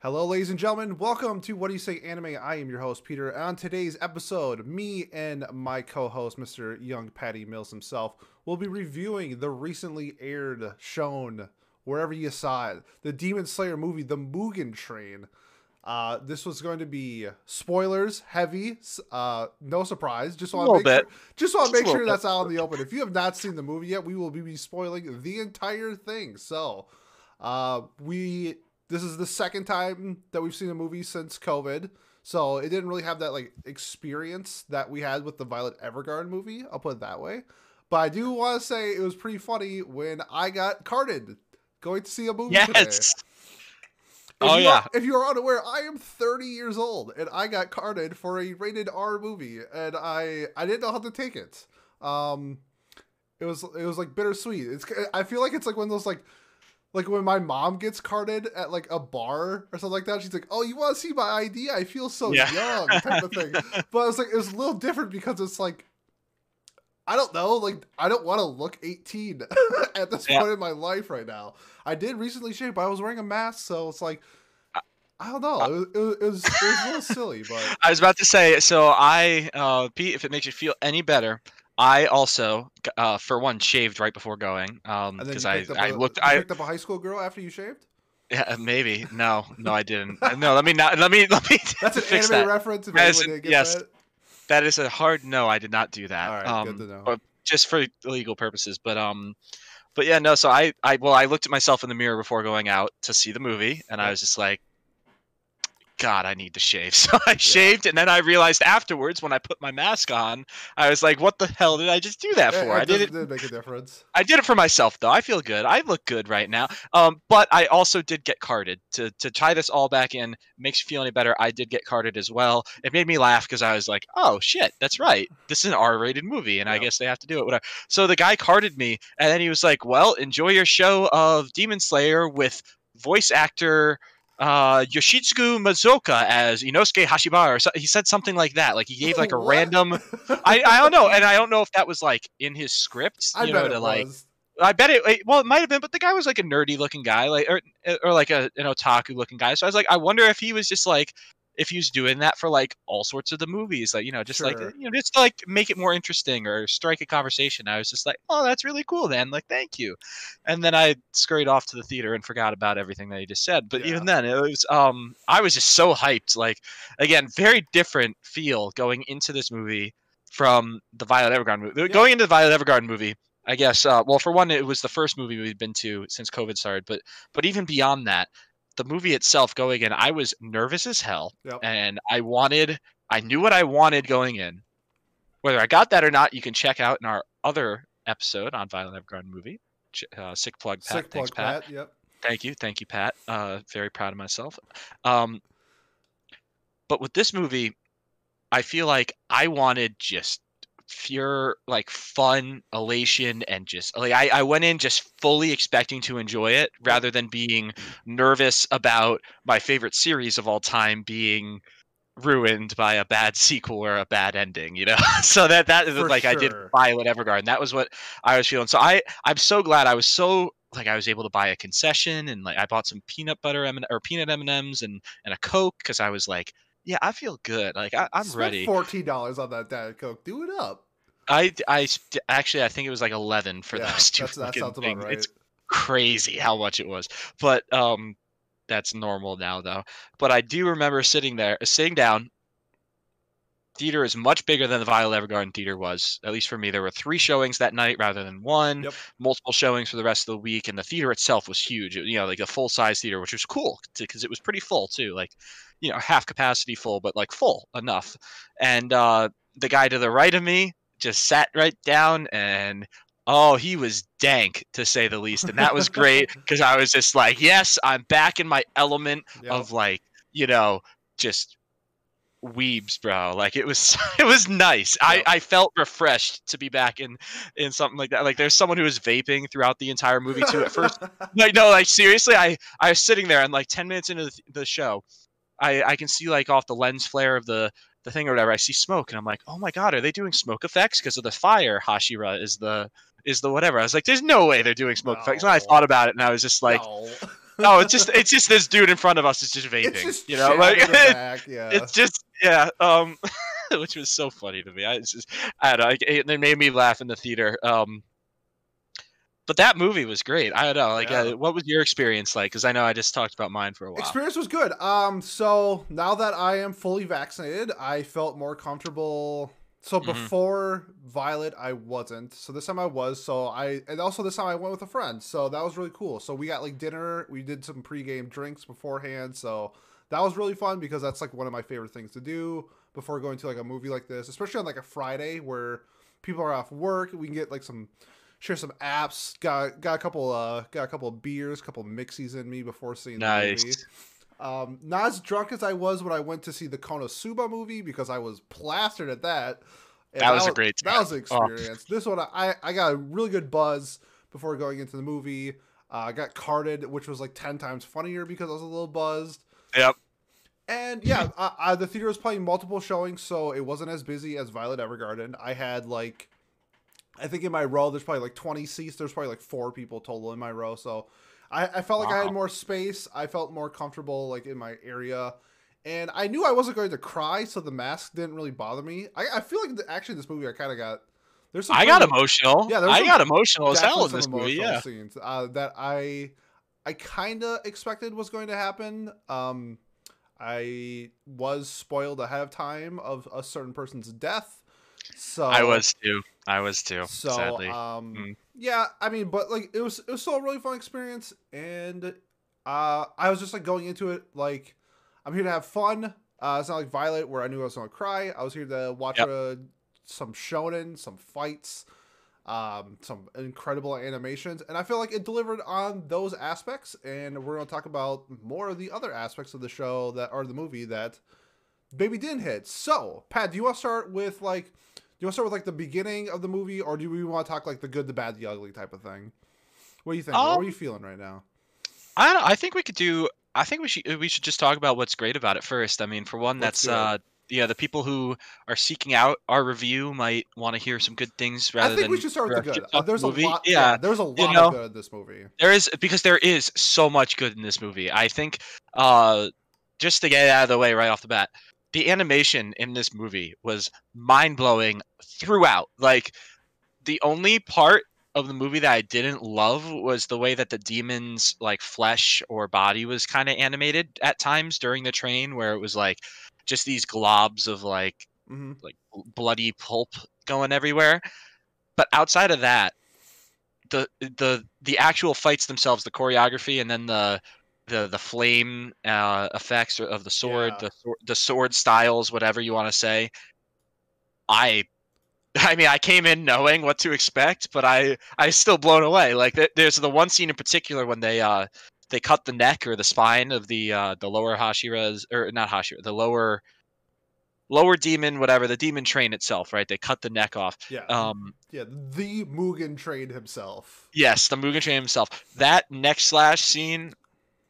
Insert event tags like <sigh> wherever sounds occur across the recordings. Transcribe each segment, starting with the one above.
Hello, ladies and gentlemen. Welcome to What Do You Say Anime. I am your host, Peter. On today's episode, me and my co host, Mr. Young Patty Mills himself, will be reviewing the recently aired, shown, wherever you saw it, the Demon Slayer movie, The Mugen Train. Uh, this was going to be spoilers heavy. Uh, no surprise. Just want to make bit. sure, just want to make sure that's out in the open. If you have not seen the movie yet, we will be spoiling the entire thing. So, uh, we this is the second time that we've seen a movie since COVID. So it didn't really have that like experience that we had with the Violet Evergarden movie. I'll put it that way. But I do want to say it was pretty funny when I got carded going to see a movie today. Yes. If Oh, you yeah. If you are unaware, I am 30 years old and I got carded for a rated R movie and I I didn't know how to take it. Um it was it was like bittersweet. It's I feel like it's like one of those like like when my mom gets carded at like a bar or something like that. She's like, "Oh, you want to see my ID? I feel so Yeah. young," type of thing. <laughs> But it's like it was a little different because it's like I don't know, like I don't want to look 18 <laughs> at this Yeah. point in my life right now. I did recently shave, but I was wearing a mask, so it's like I don't know. It was, it was, it was, it was a little <laughs> silly, but I was about to say, so I, uh, Pete, if it makes you feel any better, I also, uh, for one, shaved right before going, um, because you I, picked up I a- looked, you I, picked up a high school girl after you shaved. yeah, maybe, no, no, I didn't. Uh, <laughs> No, let me not, let me, <laughs> let me That's an fix anime that. reference. If That is anyone a- didn't get yes. that. That is a hard no. I did not do that. All right, um, good to know. but just for legal purposes. But um, but yeah, no. So I, I, well, I looked at myself in the mirror before going out to see the movie, and I was just like, God, I need to shave. <laughs> So I shaved, and then I realized afterwards when I put my mask on, I was like, what the hell did I just do that Yeah, for? I did it. make a difference. I did it for myself though. I feel good. I look good right now. Um, but I also did get carded to to tie this all back in. Makes you feel any better? I did get carded as well. It made me laugh because I was like, oh shit, that's right. This is an R-rated movie, and I guess they have to do it. Whatever. So the guy carded me, and then he was like, well, enjoy your show of Demon Slayer with voice actor. Uh, Yoshitsugu Matsuoka as Inosuke Hashibira. Or so, he said something like that. Like he gave like a <laughs> What? random. I, I don't know, and I don't know if that was like in his script. I you bet know, it to like was. I bet it. it- Well, it might have been, but the guy was like a nerdy looking guy, like or or like a an otaku looking guy. So I was like, I wonder if he was just like if he was doing that for like all sorts of the movies, like you know, just like you know, just to, like make it more interesting or strike a conversation. I was just like, oh, that's really cool, then. Like, thank you. And then I scurried off to the theater and forgot about everything that he just said. But Yeah. even then, it was um, I was just so hyped. Like, again, very different feel going into this movie from the Violet Evergarden movie. Yeah. Going into the Violet Evergarden movie, I guess. Uh, well, for one, it was the first movie we'd been to since COVID started. But but even beyond that, the movie itself going in, I was nervous as hell, Yep. and I wanted, I knew what I wanted going in. Whether I got that or not, you can check out in our other episode on Violet Evergarden movie. Uh, sick plug, Pat. Sick Thanks, plug, Pat. Pat. Yep. Thank you, thank you, Pat. Uh, very proud of myself. Um, but with this movie, I feel like I wanted just pure like fun, elation, and just like I, I went in just fully expecting to enjoy it rather than being nervous about my favorite series of all time being ruined by a bad <laughs> sequel or a bad ending, you know. <laughs> so that that is For like I did sure. Violet Evergarden. That was what I was feeling. So I I'm so glad I was so like I was able to buy a concession and like I bought some peanut butter M or peanut M and and and a Coke because I was like, yeah, I feel good. Like I, I'm Spent ready. Fourteen dollars on that Diet Coke. Do it up. I I actually I think it was like eleven for Yeah, those <laughs> two that's- that sounds about right. It's crazy how much it was, but um, that's normal now though. But I do remember sitting there, sitting down. Theater is much bigger than the Violet Evergarden theater was. At least for me, there were three showings that night rather than one. Yep. Multiple showings for the rest of the week, and the theater itself was huge. It- You know, like a full size theater, which was cool because it was pretty full too. Like, you know, half capacity full, but like full enough. And uh, the guy to the right of me just sat right down and oh he was dank to say the least and that was great <laughs> because i was just like yes i'm back in my element Yep. of like you know just weebs bro. Like it was <laughs> it was nice. I Yep. i felt refreshed to be back in in something like that. Like there's someone who was vaping throughout the entire movie too. At first <laughs> like no like seriously i i was sitting there and like 10 minutes into the, the show i i can see like off the lens flare of the the thing or whatever i see smoke and i'm like oh my god are they doing smoke effects? Because of the fire hashira is the is the whatever. I was like there's no way they're doing smoke effects. And i thought about it and i was just like No. <laughs> no, it's just it's just this dude in front of us is just vaping. It's just you know, like <laughs> back, yeah. it's just yeah. Um, <laughs> which was so funny to me. I just I don't know. It, it made me laugh in the theater. Um, but that movie was great. I don't know. Like, Yeah. uh, what was your experience like? Because I know I just talked about mine for a while. Experience was good. Um, so now that I am fully vaccinated, I felt more comfortable. So Mhm. before Violet, I wasn't. So this time I was. So I and also this time I went with a friend. So that was really cool. So we got like dinner. We did some pregame drinks beforehand. So that was really fun because that's like one of my favorite things to do before going to like a movie like this, especially on like a Friday where people are off work. We can get like some share some apps. Got got a couple uh got a couple of beers, couple of mixies in me before seeing the movie. Um, not as drunk as I was when I went to see the Konosuba movie because I was plastered at that. And That was a great That was an time. Oh. experience. This one, I I got a really good buzz before going into the movie. Uh, I got carded, which was like ten times funnier because I was a little buzzed. Yep. And yeah, uh, uh, the theater was playing multiple showings, so it wasn't as busy as Violet Evergarden. I had like, I think in my row, there's probably like 20 seats. There's probably like four people total in my row. So I, I felt like I had more space. I felt more comfortable like in my area. And I knew I wasn't going to cry, so the mask didn't really bother me. I, I feel like the, actually this movie I kind of got. There's some I got emotional. Yeah, I got emotional as hell in this movie. Yeah. scenes uh, that I I kind of expected was going to happen. Um, I was spoiled ahead of time of a certain person's death. So I was too. I was too. so sadly. um Mm. yeah, I mean, but like it was it was still a really fun experience, and uh I was just like going into it like I'm here to have fun. Uh, it's not like Violet where I knew I was gonna cry. I was here to watch Yep. uh, some shonen, some fights, um, some incredible animations, and I feel like it delivered on those aspects. And we're gonna talk about more of the other aspects of the show that are the movie that maybe didn't hit. So, Pat, do you want to start with like? Do you want to start with like the beginning of the movie, or do we want to talk like the good, the bad, the ugly type of thing? What do you think? what are Um, you feeling right now? I don't, I think we could do. I think we should we should just talk about what's great about it first. I mean, for one, Let's that's uh yeah, the people who are seeking out our review might want to hear some good things rather I think than we should start with the good. Uh, there's a lot. Yeah, there's a lot you know. of good in this movie. there is because there is so much good in this movie. I think uh just to get it out of the way right off the bat, the animation in this movie was mind blowing throughout. Like the only part of the movie that I didn't love was the way that the demon's like flesh or body was kind of animated at times during the train, where it was like just these globs of like hmm like bloody pulp going everywhere. But outside of that, the the the actual fights themselves, the choreography, and then the the the flame uh, effects of the sword, Yeah. the sword, the sword styles, whatever you want to say. I, <laughs> I mean, I came in knowing what to expect, but I I still blown away. Like there's the one scene in particular when they uh they cut the neck or the spine of the uh the lower Hashira's or not Hashira, the lower lower demon, whatever the demon train itself, right? They cut the neck off. Yeah, Um, yeah. The Mugen train himself. yes, the Mugen train himself. That neck slash scene,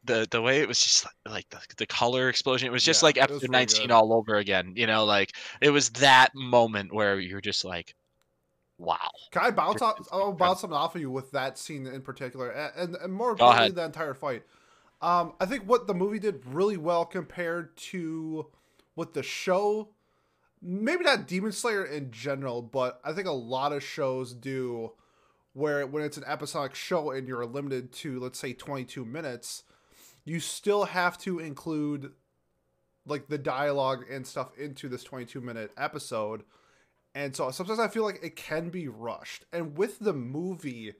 the the way it was just like, like the, the color explosion, it was just Yeah, like episode 19 good. all over again. You know, like it was that moment where you're just like, wow. Can I bounce off? I'll bounce something off of you with that scene in particular, and, and more importantly, the entire fight. Um, I think what the movie did really well compared to what the show, maybe not Demon Slayer in general, but I think a lot of shows do, where when it's an episodic show and you're limited to let's say 22 minutes, you still have to include like the dialogue and stuff into this 22 minute episode. And so sometimes I feel like it can be rushed. And with the movie,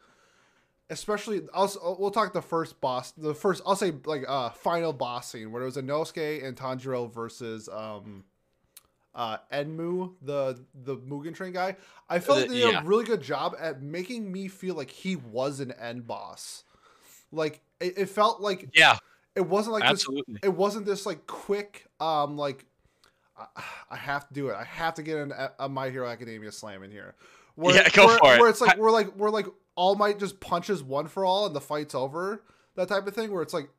especially, I'll, we'll talk the first boss, the first, I'll say like uh final boss scene where it was Inosuke and Tanjiro versus um uh Enmu, the the Mugen Train guy. I felt The- they did yeah. a really good job at making me feel like he was an end boss. Like it, it felt like Yeah, it wasn't like this it wasn't this like quick um like I- I have to do it. I have to get an, a My Hero Academia slam in here. Where, Yeah, go where, for it. Where it's like we're like we're like All Might just punches one for all and the fight's over. That type of thing where it's like,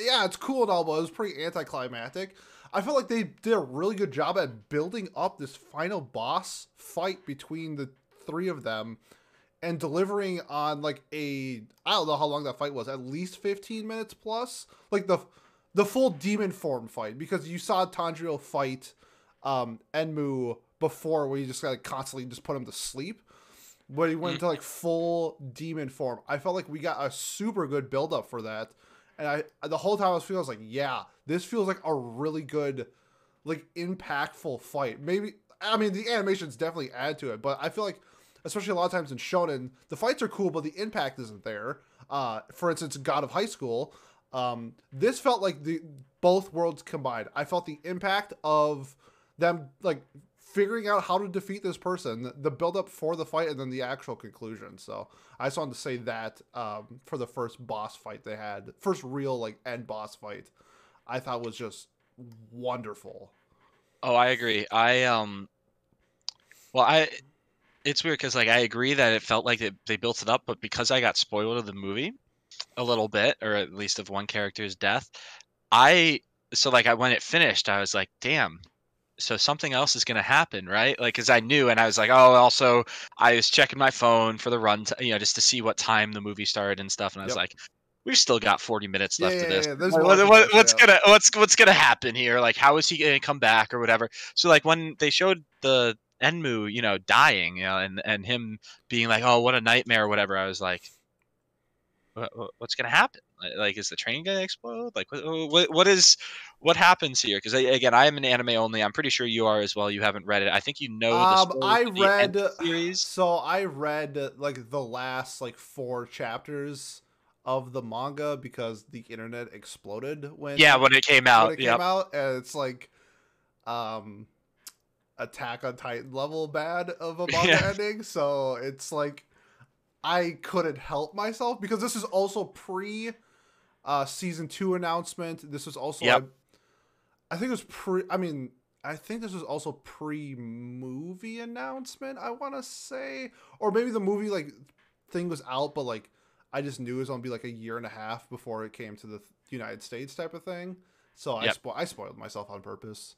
yeah, it's cool and all, but it was pretty anticlimactic. I feel like they did a really good job at building up this final boss fight between the three of them, and delivering on like a I don't know how long that fight was, at least 15 minutes plus. Like the the full demon form fight because you saw Tanjiro fight um Enmu before where you just got like constantly just put him to sleep. But he went Mm. into like full demon form, I felt like we got a super good build up for that. And I the whole time I was feeling I was like, yeah, this feels like a really good like impactful fight. Maybe I mean the animations definitely add to it, but I feel like especially a lot of times in shonen, the fights are cool, but the impact isn't there. Uh, for instance, God of High School, um, this felt like the both worlds combined. I felt the impact of them like figuring out how to defeat this person, the build up for the fight, and then the actual conclusion. So I just wanted to say that um, for the first boss fight they had, first real like end boss fight, I thought was just wonderful. Oh, I agree. I um, well, I it's weird because like I agree that it felt like they, they built it up, but because I got spoiled of the movie a little bit, or at least of one character's death, I so like I when it finished, I was like, damn. So something else is gonna happen, right? Like, cause I knew, and I was like, oh, also, I was checking my phone for the run, t- you know, just to see what time the movie started and stuff, and I was Yep. like, we've still got 40 minutes left Yeah, of this. yeah, what- what- what's gonna what's what's gonna happen here? Like, how is he gonna come back or whatever? So like when they showed the Enmu, you know, dying, you know, and and him being like, oh, what a nightmare or whatever, I was like, what, what- what's gonna happen? Like- is the train gonna explode? Like, what what, what is what happens here? Because again, I am an anime only. I'm pretty sure you are as well. You haven't read it. I think you know the Um, I read series. So I read like the last like four chapters of the manga because the internet exploded when Yeah, when it came out. when it yeah. came out, and it's like um Attack on Titan level bad of a <laughs> manga Yeah. ending. So it's like I couldn't help myself because this is also pre uh season two announcement. This was also Yep. I think it was pre I mean I think this was also pre movie announcement, I wanna say. Or maybe the movie like thing was out, but like I just knew it was gonna be like a year and a half before it came to the United States type of thing. So I spo- I spoiled myself on purpose.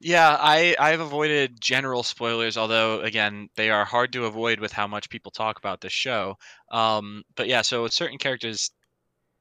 Yeah, I I've avoided general spoilers, although again they are hard to avoid with how much people talk about this show. Um, but yeah, so certain characters'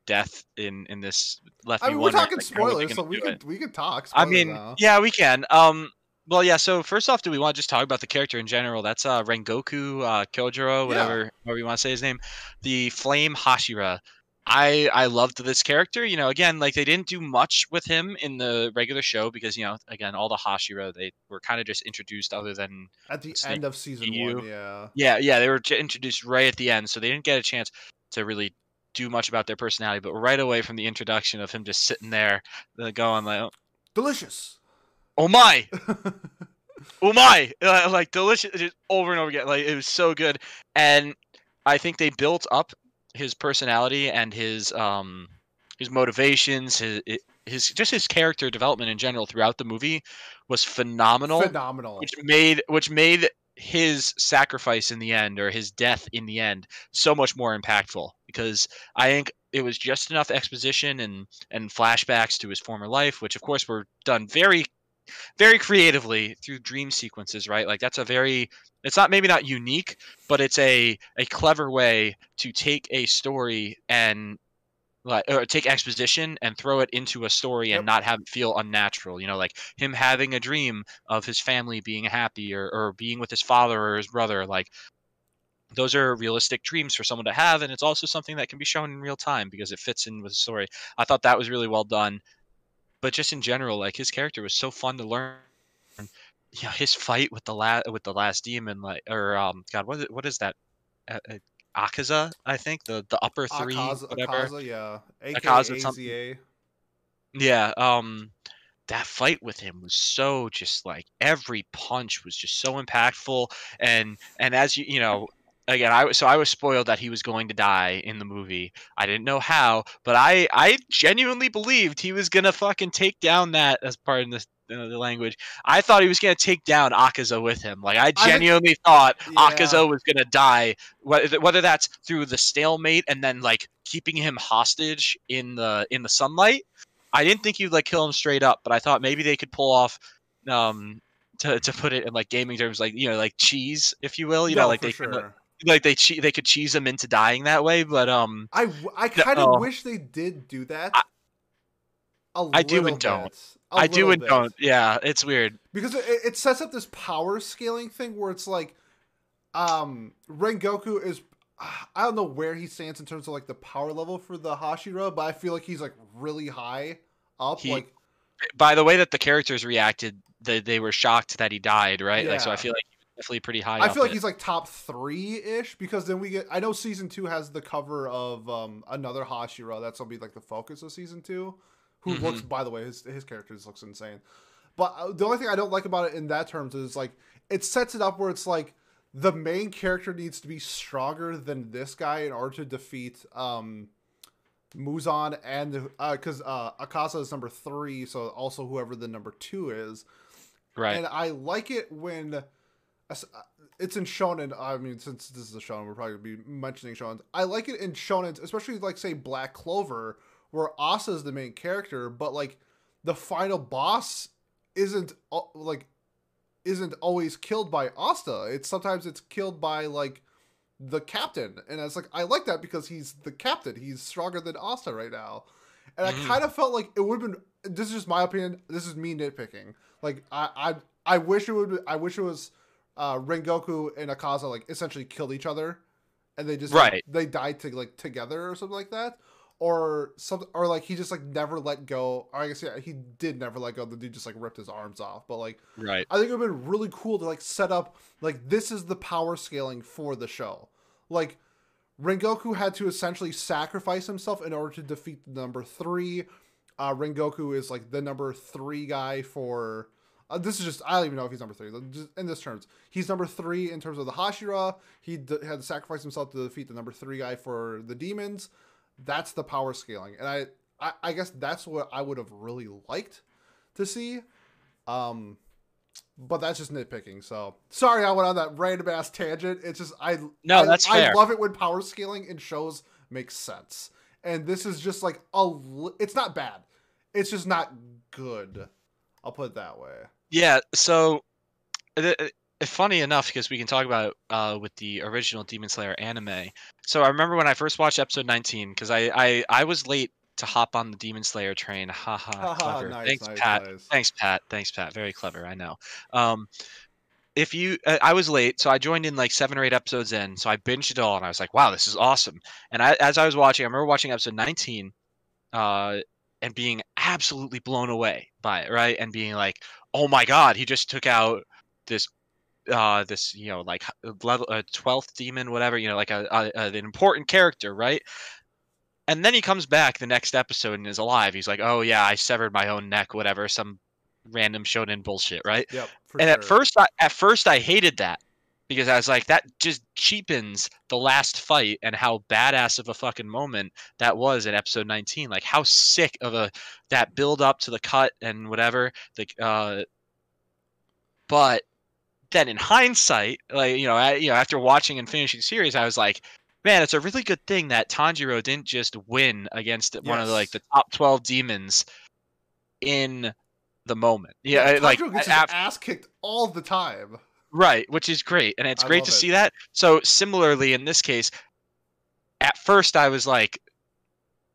death in in this left I me mean, we're wondering, talking like, spoilers, so we could it? we could talk. I mean, now. yeah, we can. Um, well, yeah. So first off, do we want to just talk about the character in general? That's uh Rengoku uh, Kyojiro, whatever, however you want to say his name, the Flame Hashira. I I loved this character. You know, again, like they didn't do much with him in the regular show because you know, again, all the Hashira they were kind of just introduced, other than at the Snake end of season EU. one, yeah. yeah, yeah, they were introduced right at the end, so they didn't get a chance to really do much about their personality. But right away from the introduction of him just sitting there, uh, going like, Delicious. "Oh my, <laughs> oh my!" Uh, like delicious, just over and over again. Like it was so good, and I think they built up his personality and his um his motivations, his his just his character development in general throughout the movie was phenomenal Phenomenal. which made which made his sacrifice in the end or his death in the end so much more impactful because I think it was just enough exposition and and flashbacks to his former life, which of course were done very very creatively through dream sequences, right? Like that's a very it's not maybe not unique, but it's a a clever way to take a story and like or take exposition and throw it into a story and Yep. not have it feel unnatural. You know, like him having a dream of his family being happy or, or being with his father or his brother. Like those are realistic dreams for someone to have, and it's also something that can be shown in real time because it fits in with the story. I thought that was really well done. But just in general, like his character was so fun to learn. Yeah, his fight with the last with the last demon, like or um, God, what is, what is that? Uh, uh, Akaza, I think the the upper three, Akaza, whatever. Akaza, yeah. AKA Akaza something. Yeah, um that fight with him was so just like every punch was just so impactful and and as you you know again I was so I was spoiled that he was going to die in the movie. I didn't know how, but I I genuinely believed he was going to fucking take down that as part of the uh, the language. I thought he was going to take down Akaza with him. Like I genuinely thought Yeah. Akaza was going to die whether whether that's through the stalemate and then like keeping him hostage in the in the sunlight I didn't think you'd like kill him straight up, but I thought maybe they could pull off um to, to put it in like gaming terms like you know like cheese if you will you No, know like for they sure. Like they che- they could cheese him into dying that way, but um, I I kind of No. wish they did do that. I- do and don't. bit. A I do and bit. don't. Yeah, it's weird. because it, it sets up this power scaling thing where it's like um Rengoku is I don't know where he stands in terms of like the power level for the Hashira, but I feel like he's like really high up. He- like By the way that the characters reacted, they they were shocked that he died, right? Like, so I feel like definitely pretty high. I feel like it. he's like top three ish because then we get. I know season two has the cover of um another Hashira. That's gonna be like the focus of season two. Who Mm-hmm. looks, by the way, his his character just looks insane. But uh, the only thing I don't like about it in that terms is like it sets it up where it's like the main character needs to be stronger than this guy in order to defeat um Muzan and because uh, Akaza is number three, so also whoever the number two is. right. And I like it when uh, it's in shonen. I mean, since this is a shonen, we're probably gonna be mentioning shonen. I like it in shonen, especially like say Black Clover, where Asta is the main character, but like the final boss isn't uh, like isn't always killed by Asta. It's sometimes it's killed by like the captain, and it's like I like that because he's the captain. He's stronger than Asta right now, and Mhm. I kind of felt like it would have been. This is just my opinion. This is me nitpicking. Like I, I, I wish it would. I wish it was uh, Rengoku and Akaza like essentially killed each other, and they just like, Right. they died to like together or something like that, or something, or like he just like never let go. Or I guess yeah, he did never let go. The dude just like ripped his arms off, but like right. I think it would have been really cool to like set up like this is the power scaling for the show. Like Rengoku had to essentially sacrifice himself in order to defeat the number three. Uh, Rengoku is like the number three guy for. Uh, this is just I don't even know if he's number three. Just in this terms, he's number three in terms of the Hashira. He d- had to sacrifice himself to defeat the number three guy for the demons. That's the power scaling, and I, I, I guess that's what I would have really liked to see. Um, but that's just nitpicking. So sorry, I went on that random ass tangent. It's just I No, I, that's I love it when power scaling in shows makes sense, and this is just like a. It's not bad. It's just not good. I'll put it that way. Yeah. So, uh, funny enough, because we can talk about uh, with the original Demon Slayer anime. So I remember when I first watched episode 19, because I, I I was late to hop on the Demon Slayer train. Haha, Haha, <laughs> clever. nice, Thanks, nice, Pat. nice. Thanks, Pat. Thanks, Pat. Very clever. I know. Um, if you, uh, I was late, so I joined in like seven or eight episodes in. So I binged it all, and I was like, "Wow, this is awesome!" And I, as I was watching, I remember watching episode 19, uh, and being absolutely blown away by it, right? And being like, "Oh my God, he just took out this." uh this you know like h- level uh, 12th demon whatever you know like a, a, a an important character right and then he comes back the next episode and is alive he's like oh yeah i severed my own neck whatever some random shonen bullshit right Yep. And at first I, at first i hated that because i was like that just cheapens the last fight and how badass of a fucking moment that was in episode 19 like how sick of a that build up to the cut and whatever the uh but then in hindsight like you know I, you know after watching and finishing the series i was like man it's a really good thing that tanjiro didn't just win against one of the, like the top 12 demons in the moment. Yeah I- like Tanjiro gets af- ass kicked all the time. Right, which is great. And it's I great to it. see that. So similarly in this case, at first I was like,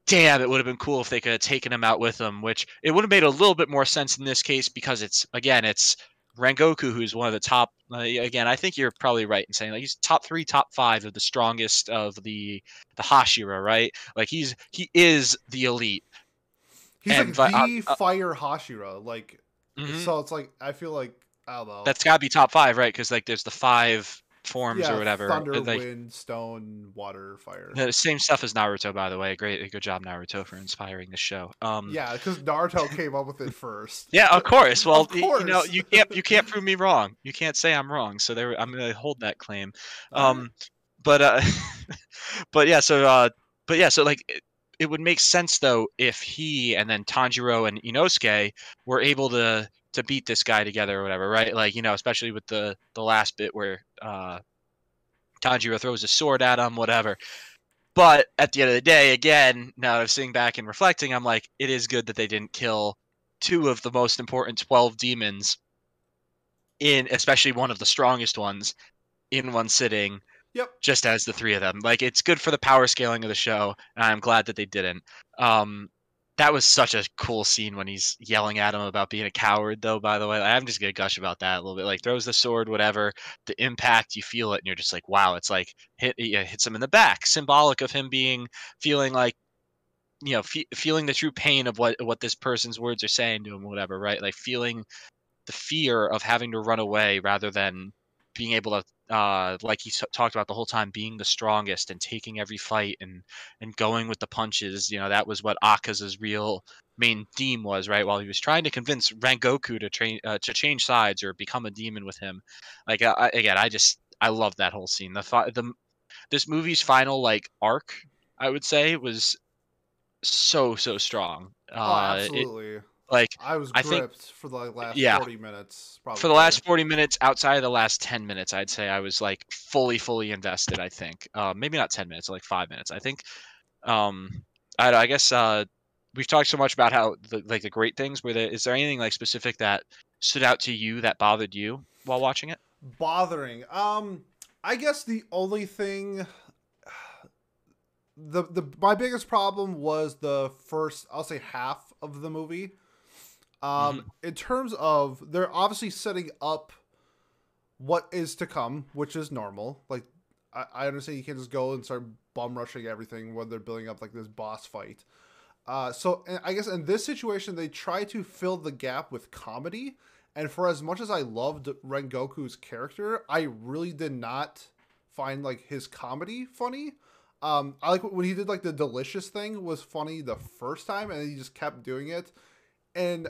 damn, it would have been cool if they could have taken him out with them, which it would have made a little bit more sense in this case because it's again, it's Rengoku who's one of the top uh, again, I think you're probably right in saying like he's top 3, top 5 of the strongest of the the Hashira, right? Like he's he is the elite. He's And like vi- the uh, uh, fire Hashira. Like Mhm. so, it's like I feel like I. That's got to be top 5, right? Cuz like there's the 5 forms yeah, or whatever. Thunder, like, wind, stone, water, fire. The same stuff as Naruto, by the way. Great, good job, Naruto, for inspiring the show. Um, Yeah, because Naruto came up with it first. <laughs> yeah, of course. Well, Of y- you know, you can't you can't <laughs> prove me wrong. You can't say I'm wrong. So there, I'm gonna hold that claim. Um, but uh, <laughs> but yeah, so uh, but yeah, so like. It, it would make sense though if he and then Tanjiro and Inosuke were able to to beat this guy together or whatever, right? Like you know, especially with the the last bit where uh, Tanjiro throws a sword at him, whatever. But at the end of the day, again, now that I'm sitting back and reflecting, I'm like, it is good that they didn't kill two of the most important 12 demons in, especially one of the strongest ones, in one sitting. Yep. Just as the three of them. Like it's good for the power scaling of the show, and I'm glad that they didn't. Um, that was such a cool scene when he's yelling at him about being a coward though by the way. I'm just gonna gush about that a little bit. Like throws the sword whatever the impact you feel it and you're just like wow it's like hit yeah, hits him in the back. Symbolic of him being feeling like you know fe- feeling the true pain of what what this person's words are saying to him whatever right? Like feeling the fear of having to run away rather than being able to uh, like he talked about the whole time, being the strongest and taking every fight and and going with the punches. You know, that was what Akaza's real main theme was, right? While he was trying to convince Rengoku to train uh, to change sides or become a demon with him. Like uh, again, I just I love that whole scene. The the this movie's final like arc, I would say, was so so strong. Oh, uh, absolutely. It, like I was gripped I think, for the last yeah, forty minutes. Probably. For the last forty minutes, outside of the last ten minutes, I'd say I was like fully, fully invested. I think uh, maybe not ten minutes, like five minutes. I think. Um, I, I guess uh, we've talked so much about how the, like the great things. Were there is there anything like specific that stood out to you that bothered you while watching it? Bothering. Um, I guess the only thing <sighs> the the my biggest problem was the first I'll say half of the movie. Um, mm-hmm. in terms of they're obviously setting up what is to come, which is normal. Like I, I understand you can't just go and start bum rushing everything when they're building up like this boss fight. Uh, so I guess in this situation they try to fill the gap with comedy. And for as much as I loved Rengoku's character, I really did not find like his comedy funny. Um, I like when he did like the delicious thing was funny the first time, and he just kept doing it. And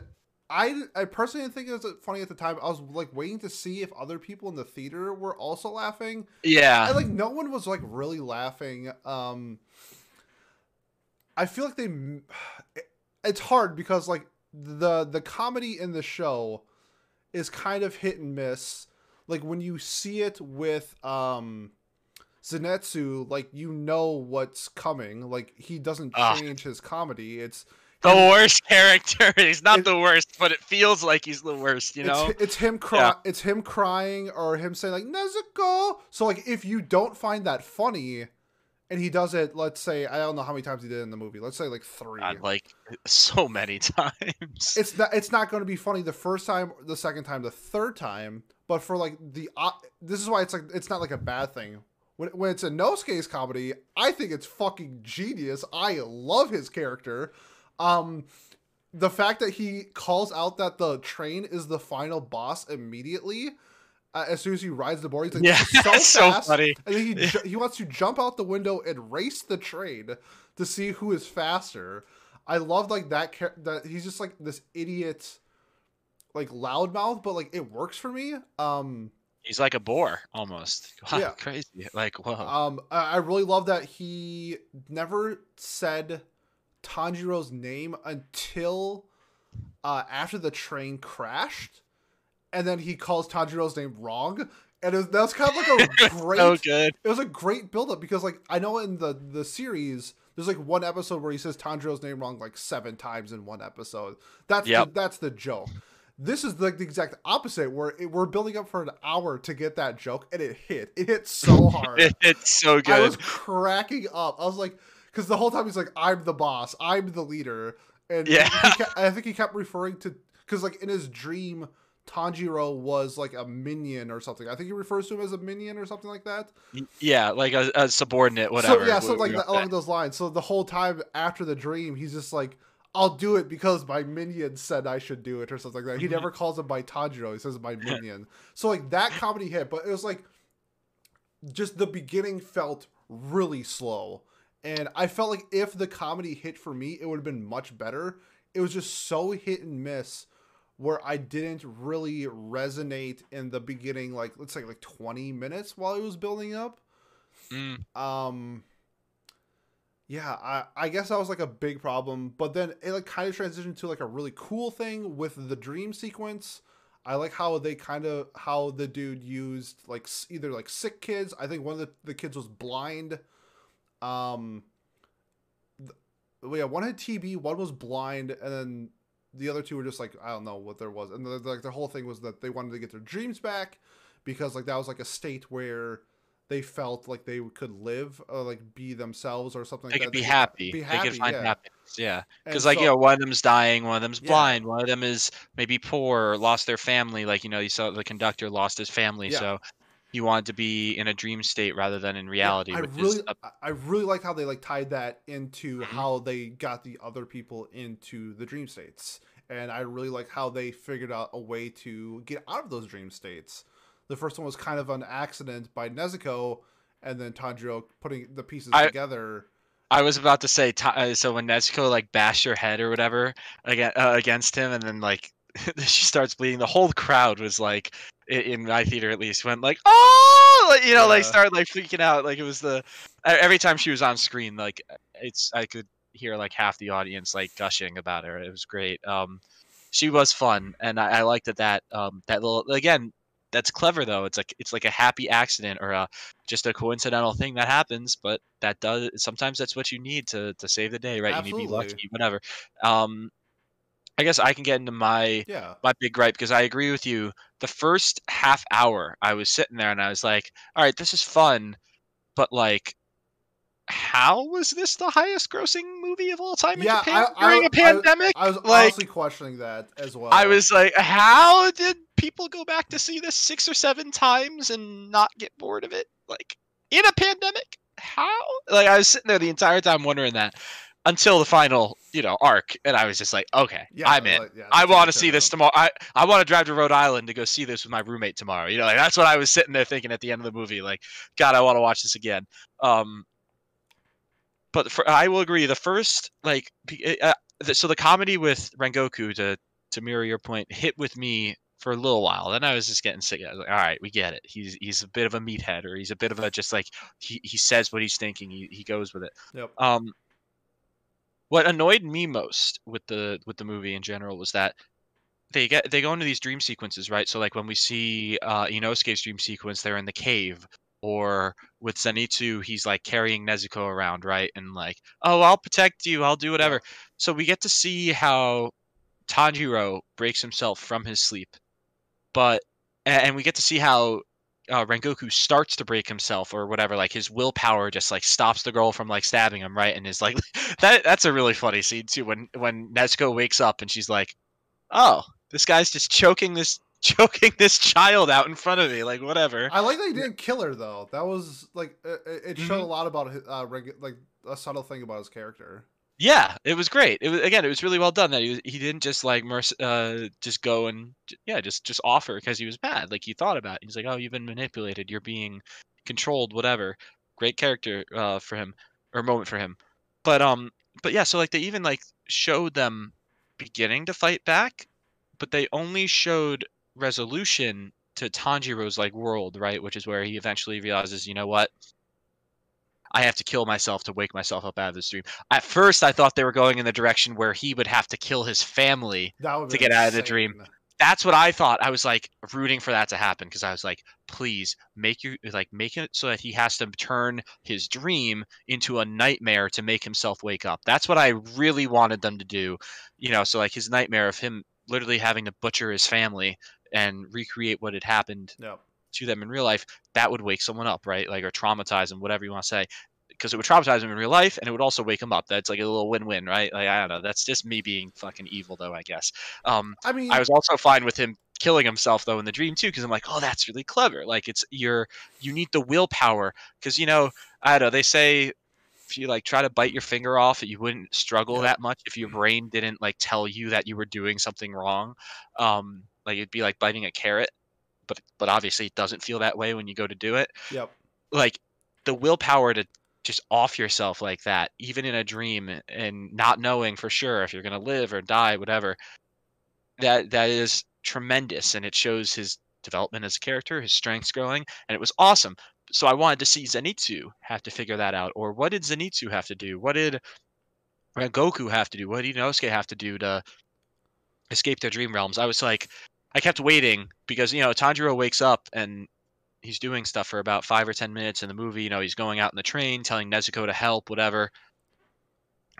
I I personally didn't think it was funny at the time. I was like waiting to see if other people in the theater were also laughing. Yeah, and like no one was like really laughing. Um, I feel like they. <sighs> It's hard because like the the comedy in the show is kind of hit and miss. Like when you see it with um Zenitsu, like you know what's coming. Like he doesn't change Ugh. his comedy. It's the worst <laughs> character. He's not it, the worst, but it feels like he's the worst. You know, it's, it's him cry. Yeah. It's him crying or him saying like Nezuko. So like, if you don't find that funny, and he does it, let's say I don't know how many times he did in the movie. Let's say like three. God, like <laughs> so many <laughs> times. It's not. It's not going to be funny the first time, the second time, the third time. But for like the, uh, this is why it's like it's not like a bad thing. When, when it's Inosuke's comedy, I think it's fucking genius. I love his character. Um, the fact that he calls out that the train is the final boss immediately. Uh, as soon as he rides the board, he's like, "Yeah, <laughs> so fast!" So funny. And then he ju- he wants to jump out the window and race the train to see who is faster. I love like that. that he's just like this idiot, like loudmouth, but like it works for me. Um, he's like a boar almost. <laughs> Wow, yeah, crazy. Like whoa. Um, I really love that he never said Tanjiro's name until uh, after the train crashed, and then he calls Tanjiro's name wrong. And it was, that was kind of like a <laughs> great. so good. It was a great buildup because, like, I know in the the series, there's like one episode where he says Tanjiro's name wrong like seven times in one episode. That's yep. the, that's the joke. This is like the exact opposite, where it, we're building up for an hour to get that joke, and it hit. It hit so <laughs> hard. it hit so good. I was cracking up. I was like, because the whole time he's like, "I'm the boss. I'm the leader," and yeah, kept, I think he kept referring to because like in his dream, Tanjiro was like a minion or something. I think he refers to him as a minion or something like that. Yeah, like a, a subordinate, whatever. So, yeah, something like that, along those lines. So the whole time after the dream, he's just like, "I'll do it because my minion said I should do it" or something like that. He mm-hmm. never calls him by Tanjiro. He says my minion. so like that comedy hit, but it was like just the beginning felt really slow and I felt like if the comedy hit for me, it would have been much better. It was just so hit and miss where I didn't really resonate in the beginning, like let's say like 20 minutes while it was building up. Mm. Um yeah, I, I guess that was like a big problem. But then it like kind of transitioned to like a really cool thing with the dream sequence. I like how they kind of how the dude used like either like sick kids. I think one of the, the kids was blind um, yeah, one had TB, one was blind, and then the other two were just like I don't know what there was, and the, like the whole thing was that they wanted to get their dreams back because like that was like a state where they felt like they could live or like be themselves or something They like could that. be could happy. Be They could find yeah. happiness. Yeah. Because like you know, one of them's dying, one of them's Yeah. blind, one of them is maybe poor, or lost their family. Like you know, you saw the conductor lost his family, Yeah. so he wanted to be in a dream state rather than in Yeah, reality. I which really, a, I- I really like how they like tied that into Mhm. how they got the other people into the dream states, and I really like how they figured out a way to get out of those dream states. The first one was kind of an accident by Nezuko, and then Tanjiro putting the pieces I- together. I was about to say, uh, so when Nezuko like bashed her head or whatever against uh, against him, and then like <laughs> she starts bleeding, the whole crowd was like, in my theater at least, went like, oh, you know, like started like freaking out, like it was the every time she was on screen, like it's I could hear like half the audience like gushing about her. It was great. Um, she was fun, and I, I liked that that um that little again. That's clever though. It's like it's like a happy accident or a just a coincidental thing that happens, but that does sometimes that's what you need to to save the day, right? You need to be lucky, whatever. Um, I guess I can get into my Yeah, my big gripe because I agree with you. The first half hour, I was sitting there and I was like, "All right, this is fun," but like, how was this the highest grossing movie of all time in Yeah, Japan I- I- during a I- pandemic? I was like, honestly questioning that as well. I was like, how did people go back to see this six or seven times and not get bored of it? Like in a pandemic? How? Like I was sitting there the entire time wondering that until the final, you know, arc, and I was just like, okay, yeah, I'm in. like, yeah, I want to see this tomorrow. I, I want to drive to Rhode Island to go see this with my roommate tomorrow. You know, like that's what I was sitting there thinking at the end of the movie. Like, God, I want to watch this again. Um, but for, I will agree. The first, like, uh, so the comedy with Rengoku to to mirror your point hit with me for a little while. Then I was just getting sick. I was like, all right, we get it. He's he's a bit of a meathead, or he's a bit of a just like he he says what he's thinking. He he goes with it. Yep. Um, what annoyed me most with the with the movie in general was that they get they go into these dream sequences, right? So like when we see uh Inosuke's dream sequence, they're in the cave, or with Zenitsu, he's like carrying Nezuko around, right? And like, oh, I'll protect you, I'll do whatever. So we get to see how Tanjiro breaks himself from his sleep, but and we get to see how uh, Rengoku starts to break himself or whatever. Like his willpower just like stops the girl from like stabbing him, right? And is like <laughs> that. That's a really funny scene too. When when Nezuko wakes up and she's like, "Oh, this guy's just choking this <laughs> choking this child out in front of me, like whatever." I like that he didn't kill her though. That was like it, it it showed Mhm. a lot about his, uh, regu- like a subtle thing about his character. Yeah, it was great. It was again, it was really well done. That he was, he didn't just like merc- uh just go and yeah, just just offer because he was bad. Like he thought about. It. He's like, oh, you've been manipulated. You're being controlled. Whatever. Great character uh for him or moment for him. But um, but yeah, so like they even like showed them beginning to fight back, but they only showed resolution to Tanjiro's like world, right? Which is where he eventually realizes, you know what? I have to kill myself to wake myself up out of this dream. At first, I thought they were going in the direction where he would have to kill his family. To get out of the dream. That's what I thought. I was like rooting for that to happen because I was like, please make you like make it so that he has to turn his dream into a nightmare to make himself wake up. That's what I really wanted them to do. You know, so like his nightmare of him literally having to butcher his family and recreate what had happened Yep. To them in real life, that would wake someone up, right? Like or traumatize them, whatever you want to say. Because it would traumatize them in real life, and it would also wake them up. That's like a little win-win, right? Like I don't know. That's just me being fucking evil, though. I guess. Um, I mean, I was also fine with him killing himself though in the dream too, because I'm like, oh, that's really clever. Like it's you're you need the willpower, because you know I don't know. They say if you like try to bite your finger off, you wouldn't struggle Yeah. that much if your brain didn't like tell you that you were doing something wrong. Um, like it'd be like biting a carrot, but but obviously it doesn't feel that way when you go to do it. yep. Like the willpower to just off yourself like that, even in a dream, and not knowing for sure if you're gonna live or die, whatever. That that is tremendous, and it shows his development as a character, his strengths growing, and it was awesome. So I wanted to see Zenitsu have to figure that out, or what did Zenitsu have to do? What did Goku have to do? What did Inosuke have to do to escape their dream realms? I was like, I kept waiting because you know Tanjiro wakes up and he's doing stuff for about five or ten minutes in the movie. You know, he's going out in the train, telling Nezuko to help, whatever.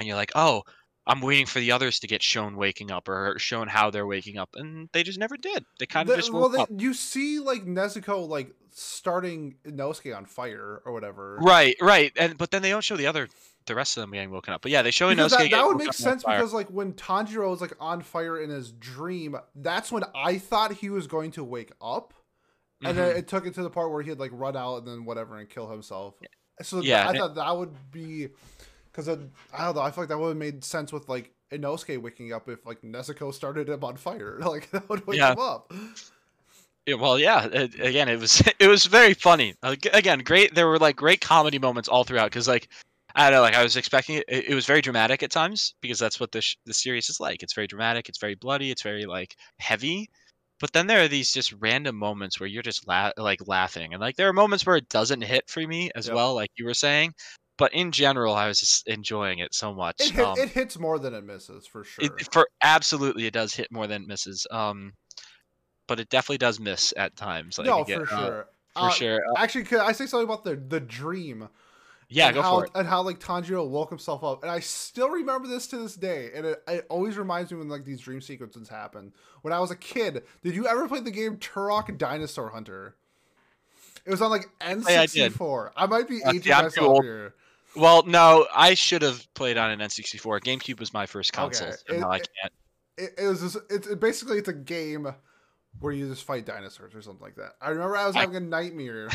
And you're like, oh, I'm waiting for the others to get shown waking up or shown how they're waking up, and they just never did. They kind of The- just well, woke they, up. you see like Nezuko like starting Inosuke on fire or whatever. Right, right, and but then they don't show the other, the rest of them getting woken up. But yeah, they show Because Inosuke. that, that would make sense because like when Tanjiro was like on fire in his dream, that's when I thought he was going to wake up, and then Mhm. it took it to the part where he had like run out and then whatever and kill himself. So Yeah, I thought that would be because I don't know. I feel like that would have made sense with like Inosuke waking up if like Nezuko started him on fire. <laughs> Like that would wake Yeah. him up. Yeah, well, yeah. It, again, it was <laughs> it was very funny. Again, great. There were like great comedy moments all throughout because like I don't know, like I was expecting it. It, it was very dramatic at times because that's what the sh- the series is like. It's very dramatic. It's very bloody. It's very like heavy. But then there are these just random moments where you're just la- like laughing, and like there are moments where it doesn't hit for me as Yep. well, like you were saying. But in general, I was just enjoying it so much. It, hit, Um, it hits more than it misses for sure. it, for absolutely, it does hit more than it misses. Um, but it definitely does miss at times. Like, no, again, for uh, sure. for Uh, sure. Uh, Actually, could I say something about the the dream? yeah, go how, for it. And how like Tanjiro woke himself up, and I still remember this to this day, and it, it always reminds me when like these dream sequences happen. When I was a kid, did you ever play the game Turok Dinosaur Hunter? It was on like N64. I, might be Uh, aging myself old. here. Well, no, I should have played on an N64. GameCube was my first console, Okay, so it- no, I can't. It, it was just, it's it, basically it's a game where you just fight dinosaurs or something like that. I remember I was I- having a nightmare.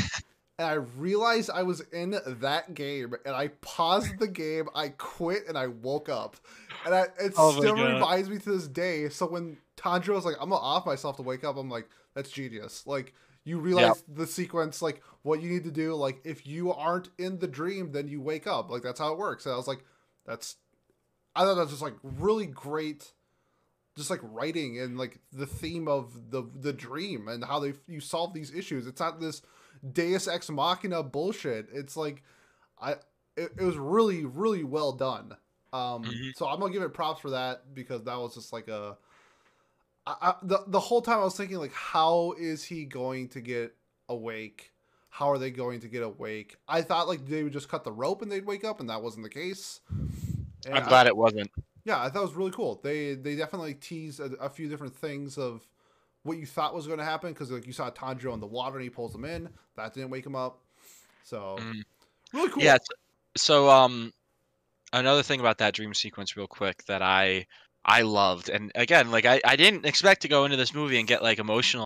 And I realized I was in that game, and I paused the game. I quit, and I woke up, and I, it Oh still God. reminds me to this day. So when Tanjiro was like, "I'm gonna off myself to wake up," I'm like, "That's genius!" Like you realize the sequence, like what you need to do. Like if you aren't in the dream, then you wake up. Like that's how it works. And I was like, "That's," I thought that was just like really great just like writing and like the theme of the the dream and how they you solve these issues. It's not this Deus ex machina bullshit. It's like I it, it was really really well done. Um, Mhm. so I'm gonna give it props for that because that was just like a. I, I, the the whole time I was thinking like, how is he going to get awake? How are they going to get awake? I thought like they would just cut the rope and they'd wake up, and that wasn't the case. And I'm I- glad it wasn't. yeah, I thought it was really cool. They they definitely teased a, a few different things of what you thought was going to happen because like you saw Tanjiro in the water and he pulls them in. That didn't wake him up. So Mm. really cool. Yeah. So, um, another thing about that dream sequence, real quick, that I I loved, and again, like I, I didn't expect to go into this movie and get like emotional,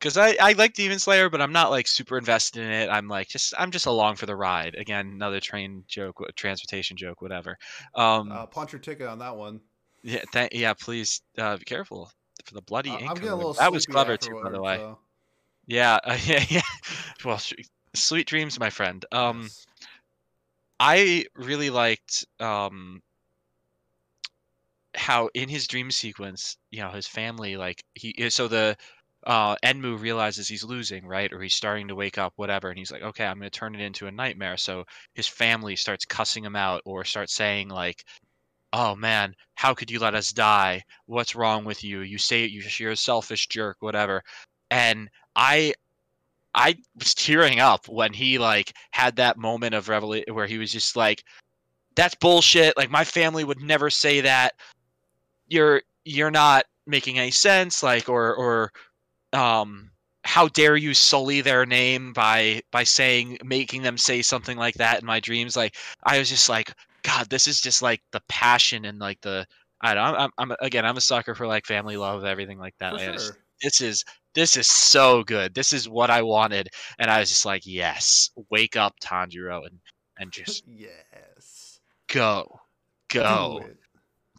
because I I like Demon Slayer, but I'm not like super invested in it. I'm like just I'm just along for the ride. Again, another train joke, transportation joke, whatever. Um, Uh, punch your ticket on that one. yeah, th- yeah. Please uh, be careful for the bloody Uh, ink. I'm getting a little. that was clever too, by the way. so, Yeah, uh, <laughs> yeah, yeah. Well, sh- sweet dreams, my friend. Um. yes. I really liked um how in his dream sequence, you know, his family like he so the uh Enmu realizes he's losing, right? Or he's starting to wake up, whatever, and he's like, Okay, I'm gonna turn it into a nightmare. So his family starts cussing him out or starts saying like Oh man, how could you let us die? What's wrong with you? You say you- you're a selfish jerk, whatever. And I I was tearing up when he like had that moment of revelation where he was just like, "That's bullshit. Like my family would never say that. You're you're not making any sense. Like or or um, how dare you sully their name by by saying making them say something like that in my dreams? Like I was just like, God, this is just like the passion and like the I don't. I'm, I'm again, I'm a sucker for like family love, everything like that. Like, I just- this is this is so good. This is what I wanted, and I was just like, yes, wake up, Tanjiro, and and just <laughs> yes. go, go,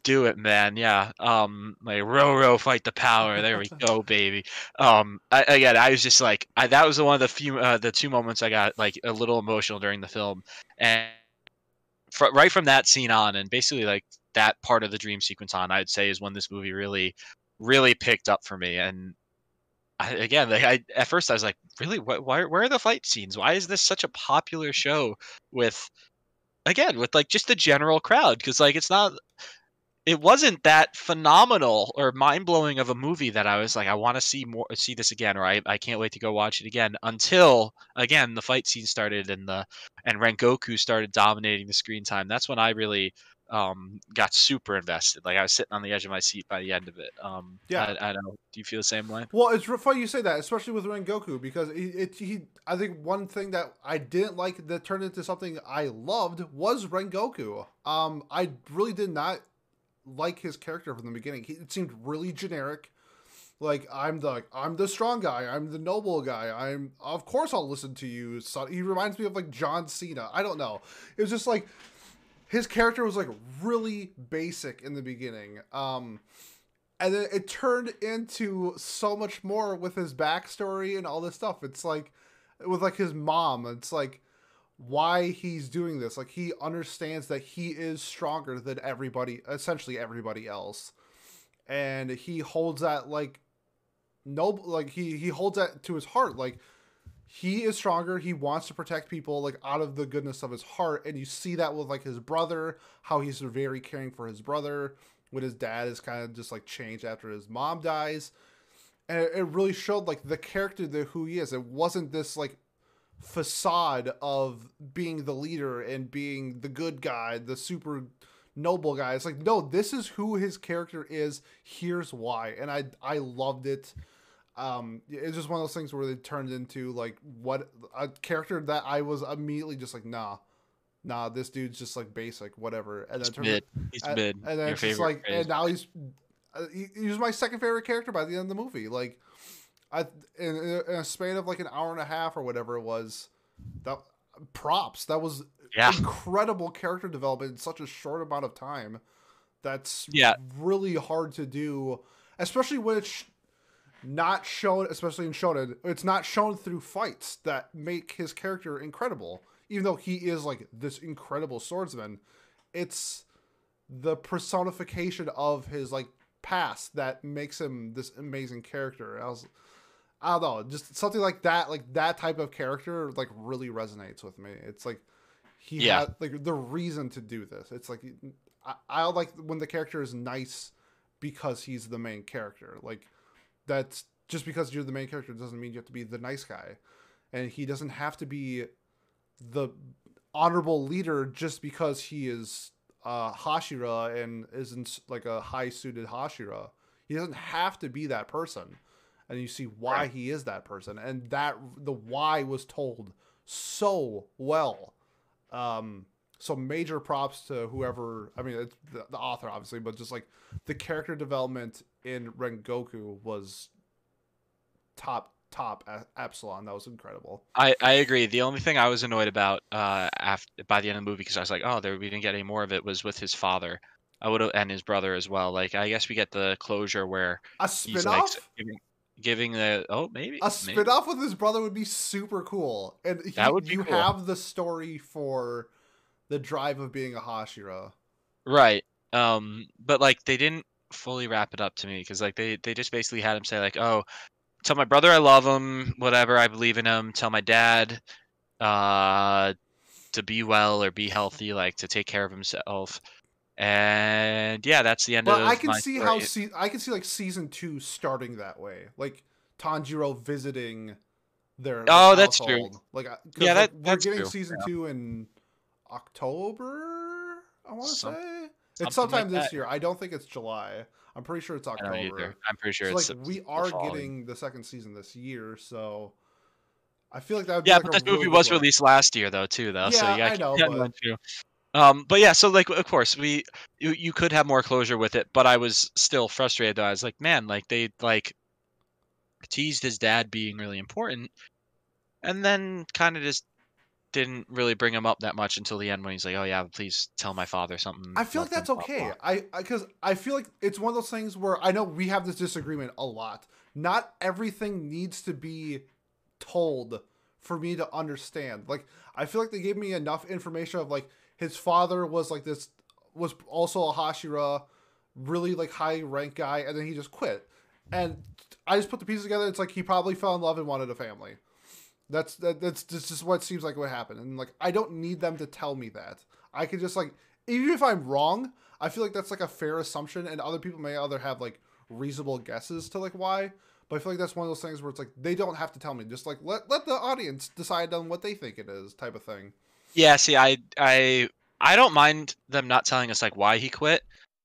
Do it. man. Yeah, um, like row row, fight the power. There we <laughs> go, baby. Um, I, again, I was just like, I, that was one of the few, uh, the two moments I got like a little emotional during the film, and fr- right from that scene on, and basically like that part of the dream sequence on, I'd say is when this movie really, really picked up for me. And I, again, like I at first I was like, really, what, why, where are the fight scenes? Why is this such a popular show with, again, with like just the general crowd? Because like it's not it wasn't that phenomenal or mind blowing of a movie that I was like, I want to see more, see this again, or I, I can't wait to go watch it again. Until again, the fight scene started and the and Rengoku started dominating the screen time. That's when I really um, got super invested. Like I was sitting on the edge of my seat by the end of it. Um, Yeah. I, I don't know. Do you feel the same way? Well, it's funny you say that, especially with Rengoku, because it, it he. I think one thing that I didn't like that turned into something I loved was Rengoku. Um, I really did not like his character from the beginning. He, it seemed really generic. Like I'm the I'm the strong guy. I'm the noble guy. I'm of course I'll listen to you. Son. He reminds me of like John Cena. I don't know. It was just like his character was like really basic in the beginning. Um, and then it turned into so much more with his backstory and all this stuff. It's like with like his mom. It's like why he's doing this. Like he understands that he is stronger than everybody, essentially everybody else, and he holds that like noble. Like he he holds that to his heart. Like he is stronger. He wants to protect people like out of the goodness of his heart, and you see that with like his brother, how he's very caring for his brother. When his dad is kind of just like changed after his mom dies, and it, it really showed like the character that who he is. It wasn't this like facade of being the leader and being the good guy, the super noble guy. It's like no, this is who his character is. Here's why, and I I loved it. Um, it's just one of those things where they turned into like what a character that I was immediately just like nah, nah, this dude's just like basic, whatever. And then He's mid. He's and, mid. and then Your it's just like, phrase. and now he's uh, he, he was my second favorite character by the end of the movie. Like, I in, in a span of like an hour and a half or whatever it was, that props. That was yeah. incredible character development in such a short amount of time. That's Yeah. really hard to do, especially when it's not shown, especially in Shonen. It's not shown through fights that make his character incredible. Even though he is like this incredible swordsman, it's the personification of his like past that makes him this amazing character. I was, I don't know, just something like that, like that type of character, like really resonates with me. It's like he Yeah. had like the reason to do this. It's like I, I like when the character is nice because he's the main character. Like that's just because you're the main character doesn't mean you have to be the nice guy, and he doesn't have to be the honorable leader just because he is uh, Hashira and isn't like a high suited Hashira. He doesn't have to be that person, and you see why Right. he is that person, and that the why was told so well. Um, so major props to whoever. I mean, it's the, the author obviously, but just like the character development in Rengoku was top top epsilon. That was incredible. I, I agree. The only thing I was annoyed about uh after by the end of the movie because I was like, oh, there we didn't get any more of it was with his father. I would have and his brother as well. Like I guess we get the closure where A he's spinoff. like s- giving, the oh maybe a maybe. spinoff with his brother would be super cool, and he, That would be you cool. have the story for the drive of being a Hashira. Right. Um, but like they didn't fully wrap it up to me because like they they just basically had him say like, oh, tell my brother I love him, whatever, I believe in him. Tell my dad, uh, to be well or be healthy, like to take care of himself. And yeah, that's the end of. But I can see story. how se- I can see like season two starting that way, like Tanjiro visiting their. Oh, their that's true. Like, uh, 'cause, Yeah, like, that- we're that's getting true. season two in October. I want to Some- say it's sometime like this that. year. I don't think it's July. I'm pretty sure it's October. I'm pretty sure So, it's like the- we are following. getting the second season this year, so I feel like that would Yeah, like but a this movie really was released last year though too though. so Yeah, I know, keep that in but-. Um, but yeah, so like of course we you, you could have more closure with it, but I was still frustrated though. I was like, man, like they like teased his dad being really important, and then kind of just didn't really bring him up that much until the end when he's like, oh yeah, please tell my father something. I feel like that's okay. blah." I because I, feel like it's one of those things where I know we have this disagreement a lot. Not everything needs to be told for me to understand. Like I feel like they gave me enough information of like his father was like this was also a Hashira, really like high rank guy, and then he just quit. And I just put the pieces together. It's like he probably fell in love and wanted a family. That's that, that's that's just what seems like what happened. And like I don't need them to tell me that. I could just like even if I'm wrong, I feel like that's like a fair assumption, and other people may other have like reasonable guesses to like why. But I feel like that's one of those things where it's like they don't have to tell me. Just like let let the audience decide on what they think it is, type of thing. Yeah, see, I I I don't mind them not telling us like why he quit,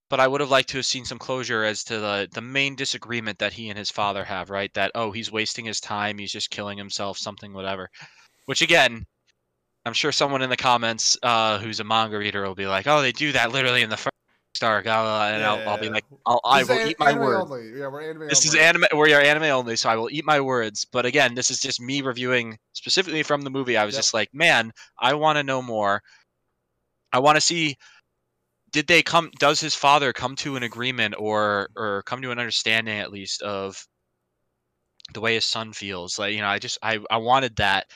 but I would have liked to have seen some closure as to the the main disagreement that he and his father have, right? That oh, he's wasting his time, he's just killing himself, something whatever. Which again, I'm sure someone in the comments uh, who's a manga reader will be like, "Oh, they do that literally in the first arc," uh, and I'll, I'll be like, I'll, I will is eat my words. Yeah, we're anime This is anime. We are anime only, so I will eat my words. But again, this is just me reviewing specifically from the movie. I was Yep. just like, man, I want to know more. I want to see. Did they come? Does his father come to an agreement or or come to an understanding at least of the way his son feels? Like you know, I just I I wanted that.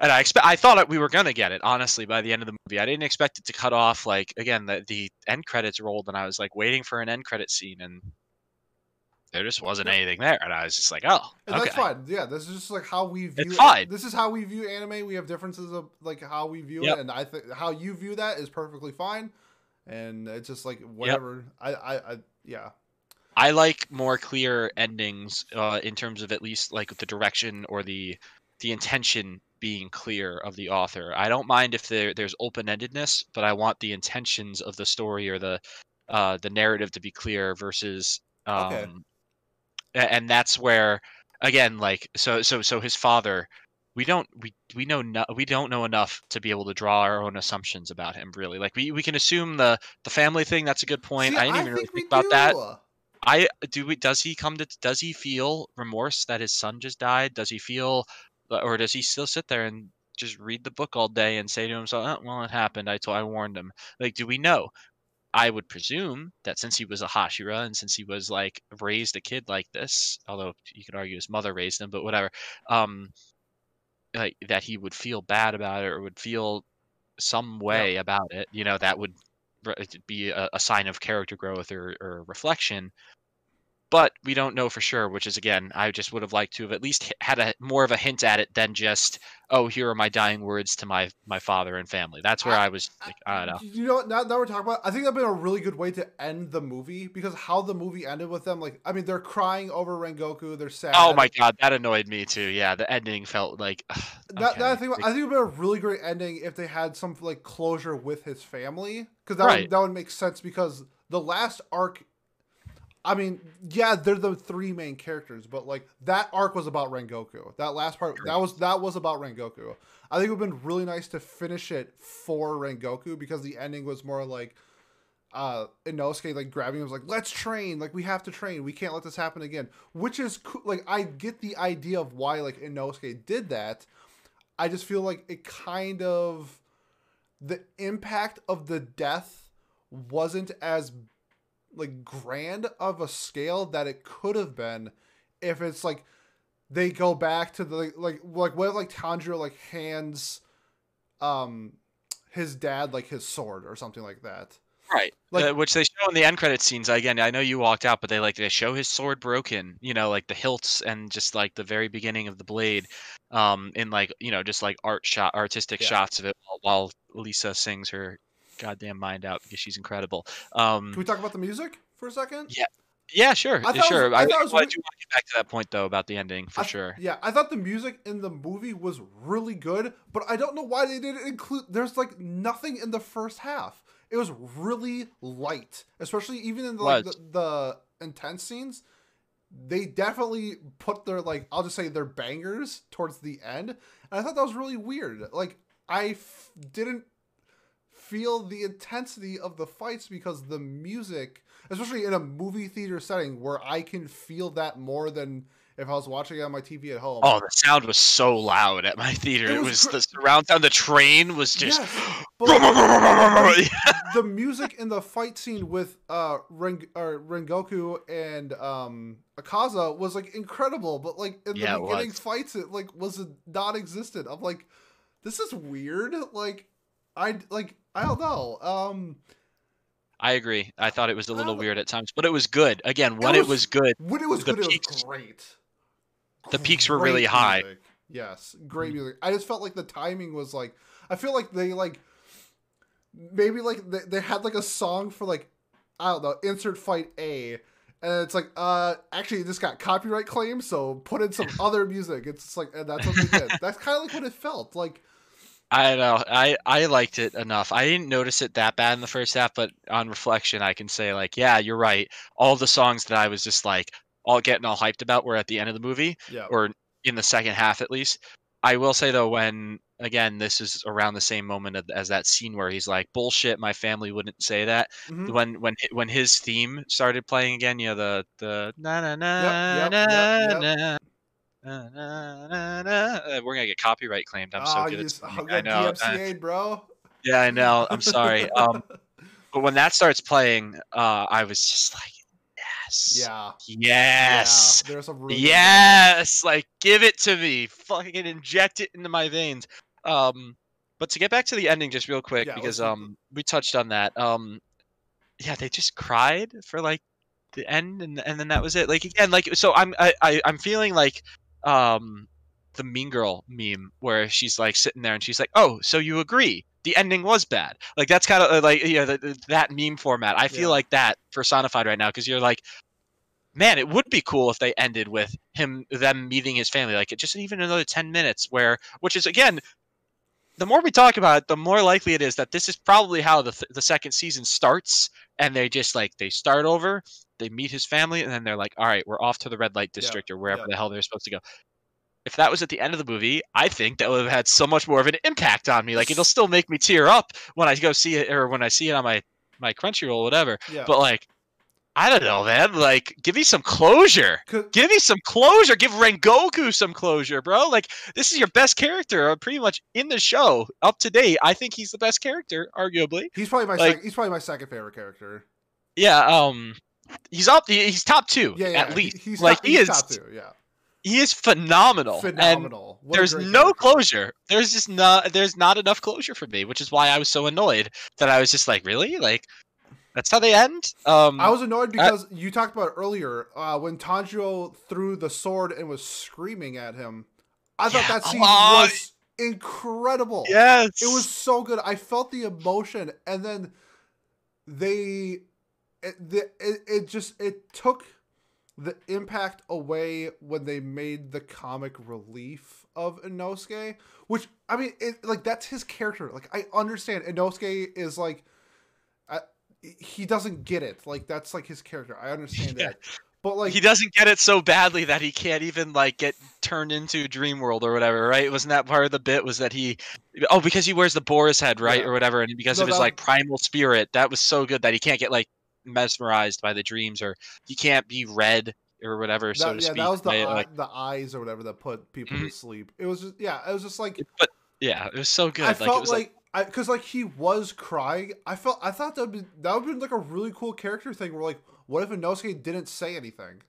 And I expect I thought we were gonna get it honestly by the end of the movie. I didn't expect it to cut off like again the the end credits rolled and I was like waiting for an end credit scene and there just wasn't Yep. anything there, and I was just like, oh, And okay. that's fine. Yeah, this is just like how we view. It's fine. This is how we view anime. We have differences of like how we view Yep. it, and I think how you view that is perfectly fine. And it's just like whatever. I, I, I, yeah. I like more clear endings uh, in terms of at least like the direction or the the intention being clear of the author. I don't mind if there there's open endedness, but I want the intentions of the story or the uh, the narrative to be clear versus um, Okay. and that's where again like so so so his father we don't we we know no, we don't know enough to be able to draw our own assumptions about him really like we, we can assume the the family thing that's a good point See, i didn't even really think we think about that. I do. We, does he come to? Does he feel remorse that his son just died? Does he feel, or does he still sit there and just read the book all day and say to himself, oh, "Well, it happened. I told, I warned him." Like, do we know? I would presume that since he was a Hashira and since he was like raised a kid like this, although you could argue his mother raised him, but whatever, um, like that he would feel bad about it or would feel some way about it. You know, that would be a, a sign of character growth or, or reflection but we don't know for sure which is again i just would have liked to have at least had a more of a hint at it than just oh here are my dying words to my my father and family that's where i, was like i don't know You know, what, now, now we're talking about. I think that'd been a really good way to end the movie because how the movie ended with them, like, I mean, they're crying over Rengoku. They're sad. oh my god that annoyed me too yeah the ending felt like That, that I okay, think I think it would be a really great ending if they had some like closure with his family because that Right. would, that would make sense because the last arc. I mean, yeah, they're the three main characters, but like that arc was about Rengoku. That last part that was that was about Rengoku. I think it would have been really nice to finish it for Rengoku because the ending was more like uh Inosuke like grabbing him was like let's train like we have to train we can't let this happen again which is cool like I get the idea of why like Inosuke did that I just feel like it kind of the impact of the death wasn't as like grand of a scale that it could have been if it's like they go back to the like like, what if like Tanjiro like hands um his dad like his sword or something like that. right like- uh, which they show in the end credit scenes again i know you walked out but they like they show his sword broken you know like the hilts and just like the very beginning of the blade um in like you know just like art shot artistic Yeah. shots of it while, while lisa sings her goddamn mind out because she's incredible um Can we talk about the music for a second? Yeah, Yeah, sure, I thought it was- sure. I I, thought I, was do want to get back to that point though about the ending for I- sure. Yeah, I thought the music in the movie was really good, but I don't know why they didn't include. There's like nothing in the first half. It was really light, especially even in the, like, the, the intense scenes. They definitely put their like I'll just say their bangers towards the end, and I thought that was really weird. Like I f- didn't feel the intensity of the fights because the music, especially in a movie theater setting where I can feel that more than if I was watching it on my TV at home. Oh, the sound was so loud at my theater. It It was was, gr- the surround sound. The train was just. Yes, <gasps> the music in the fight scene with uh Ren- or Rengoku and um Akaza was like incredible, but like in the beginning fights it like was non-existent. I'm like, this is weird. Like, I like I don't know. Um, I agree. I thought it was a little weird at times, but it was good. Again, when it was- was good, when it was good, it was great. the peaks were really Great high. Yes, great music. I just felt like the timing was like I feel like they like maybe like they, they had like a song for like I don't know, insert fight A. And it's like, uh, actually, this got copyright claims, so put in some <laughs> other music. It's just like, and that's what they did. That's kind of like what it felt like. I know. I I liked it enough. I didn't notice it that bad in the first half, but on reflection, I can say like, yeah, you're right. All the songs that I was just like all getting all hyped about were at the end of the movie, Yeah. or in the second half at least. I will say though, when again, this is around the same moment as that scene where he's like, "Bullshit, my family wouldn't say that." Mhm. When when when his theme started playing again, you know the the na na na yep, na yep, na. Na, na, na, na. Uh, We're gonna get copyright claimed. I'm so Ah, good at just- oh, I know. uh, bro. yeah, I know. I'm sorry. <laughs> Um, but when that starts playing, uh, I was just like, yes, yeah. yes, Yeah. There's some really good yes. Like, give it to me. Fucking inject it into my veins. Um, but to get back to the ending, just real quick, Yeah, because um, we touched on that. Um, yeah, they just cried for like the end, and and then that was it. Like again, like so, I'm I, I I'm feeling like um the Mean Girl meme where she's like sitting there and she's like, "Oh, so you agree? The ending was bad." Like that's kind of like you know th- th- that meme format. I feel Yeah. like that personified right now because you're like, man, it would be cool if they ended with him them meeting his family, like just even another ten minutes where, which is again. The more we talk about it, the more likely it is that this is probably how the, th- the second season starts, and they just like they start over, they meet his family, and then they're like, "All right, we're off to the red light district or wherever yeah. the hell they're supposed to go." if that was at the end of the movie, I think that would have had so much more of an impact on me. Like it'll <laughs> still make me tear up when I go see it or when I see it on my my Crunchyroll or whatever. Yeah. But like, I don't know, man. Like, give me some closure. Give me some closure. Give Rengoku some closure, bro. Like, this is your best character, uh, pretty much in the show up to date. I think he's the best character, arguably. He's probably my like- sec- he's probably my second favorite character. Yeah. Um, he's up. He's top two Yeah, yeah. at he- least. he's like top, he he's is. top two. Yeah. He is phenomenal. Phenomenal. There's no closure. There's just not there's not enough closure for me, which is why I was so annoyed that I was just like, really? Like that's how they end? Um I was annoyed because you talked about earlier uh, when Tanjiro threw the sword and was screaming at him. I thought Yeah. that scene Oh, was incredible. Yes. It was so good. I felt the emotion, and then they, it, the, it, it just it took the impact away when they made the comic relief of Inosuke, which I mean, it like that's his character. Like I understand Inosuke is like, I, he doesn't get it. Like that's like his character. I understand Yeah. that, but like he doesn't get it so badly that he can't even like get turned into Dream World or whatever, right? Wasn't that part of the bit? Was that he? Oh, because he wears the Boar's head, right, Yeah. or whatever, and because No, of his that- like primal spirit, that was so good that he can't get like mesmerized by the dreams, or he can't be red or whatever, so to yeah, speak. that was the eye, like, the eyes or whatever that put people Mhm. to sleep. It was just yeah, it was just like but yeah, it was so good. I like, it felt like I because like he was crying. I felt I thought that would be that would be like a really cool character thing. Where like, what if Inosuke didn't say anything?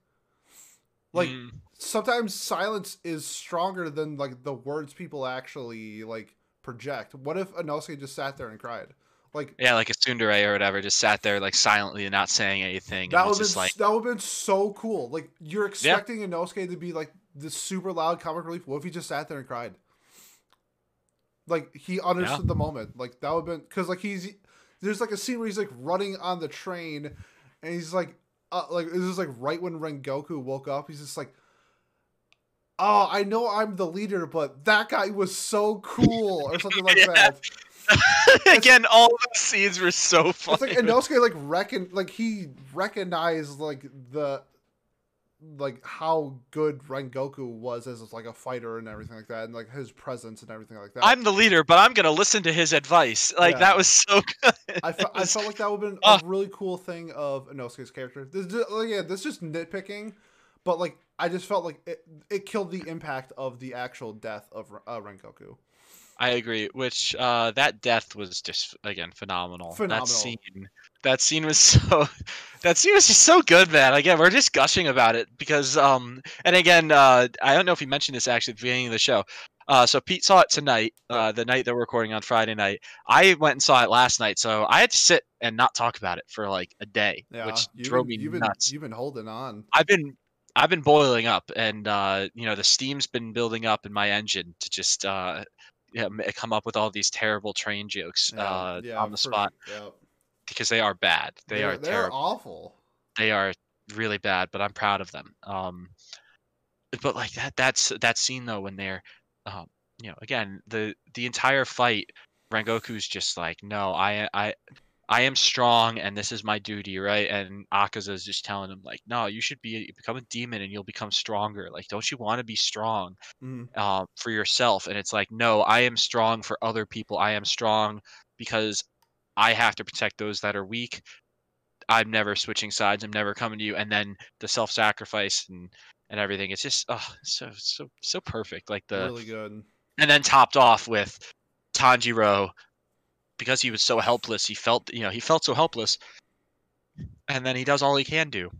Like mm, sometimes silence is stronger than like the words people actually like project. What if Inosuke just sat there and cried? Like Yeah, like a tsundere or whatever, just sat there like silently and not saying anything. that would been like, that would have been so cool. Like you're expecting Inosuke to be like this super loud comic relief. What if he just sat there and cried? Like he understood the moment. Like that would have been because like he's there's like a scene where he's like running on the train, and he's like uh, like this is like right when Rengoku woke up. He's just like. Oh, I know I'm the leader, but that guy was so cool, or something like <laughs> Yeah. that. <laughs> again, all the scenes were so It's funny. like Inosuke like reckon like he recognized like the like how good Rengoku was as like a fighter and everything like that, and like his presence and everything like that. I'm the leader, but I'm gonna listen to his advice. Like Yeah. that was so <laughs> good. I, fe- I felt like that would have been Ah. a really cool thing of Inosuke's character. This, is- like, yeah, this is just nitpicking, but like I just felt like it, it killed the impact of the actual death of uh, Rengoku. I agree. Which uh, that death was just again phenomenal. Phenomenal. That scene. That scene was <laughs> so. That scene was just so good, man. Again, we're just gushing about it because, um, and again, uh, I don't know if you mentioned this actually at the beginning of the show. Uh, so Pete saw it tonight, uh, the night that we're recording on Friday night. I went and saw it last night, so I had to sit and not talk about it for like a day, Yeah, which drove been, me you've been, nuts. You've been holding on. I've been I've been boiling up, and uh, you know the steam's been building up in my engine to just uh, yeah, come up with all these terrible train jokes Yeah, uh, yeah, on the spot yeah. because they are bad. They They're- are they're awful. They are really bad, but I'm proud of them. Um, but like that that's that scene though when they're um, you know, again, the the entire fight, Rengoku's just like, no, I I I am strong and this is my duty, right? And Akaza is just telling him like, no, you should be become a demon and you'll become stronger. Like, don't you want to be strong Mhm. uh, for yourself? And it's like, no, I am strong for other people. I am strong because I have to protect those that are weak. I'm never switching sides. I'm never coming to you. And then the self-sacrifice and and everything. It's just oh, so so so perfect. Like the really good. and then topped off with Tanjiro because he was so helpless. He felt you know he felt so helpless, and then he does all he can do,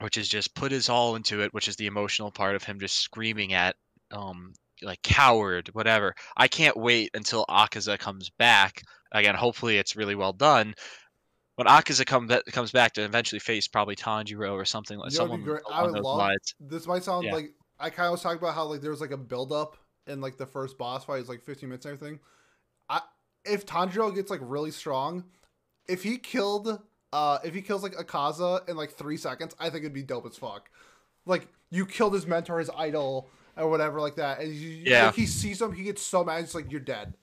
which is just put his all into it, which is the emotional part of him just screaming at um like coward whatever. I can't wait until Akaza comes back again. Hopefully it's really well done. When Akaza come comes back to eventually face probably Tanjiro or something like You know someone great? I would love. lines. This might sound Yeah. like I kind of was talking about how like there was like a build up in like the first boss fight. It's like 15 minutes and everything. I if Tanjiro gets like really strong, if he killed uh if he kills like Akaza in like three seconds, I think it'd be dope as fuck. Like you killed his mentor, his idol, or whatever like that, and you, Yeah. like, he sees him, he gets so mad, it's like you're dead.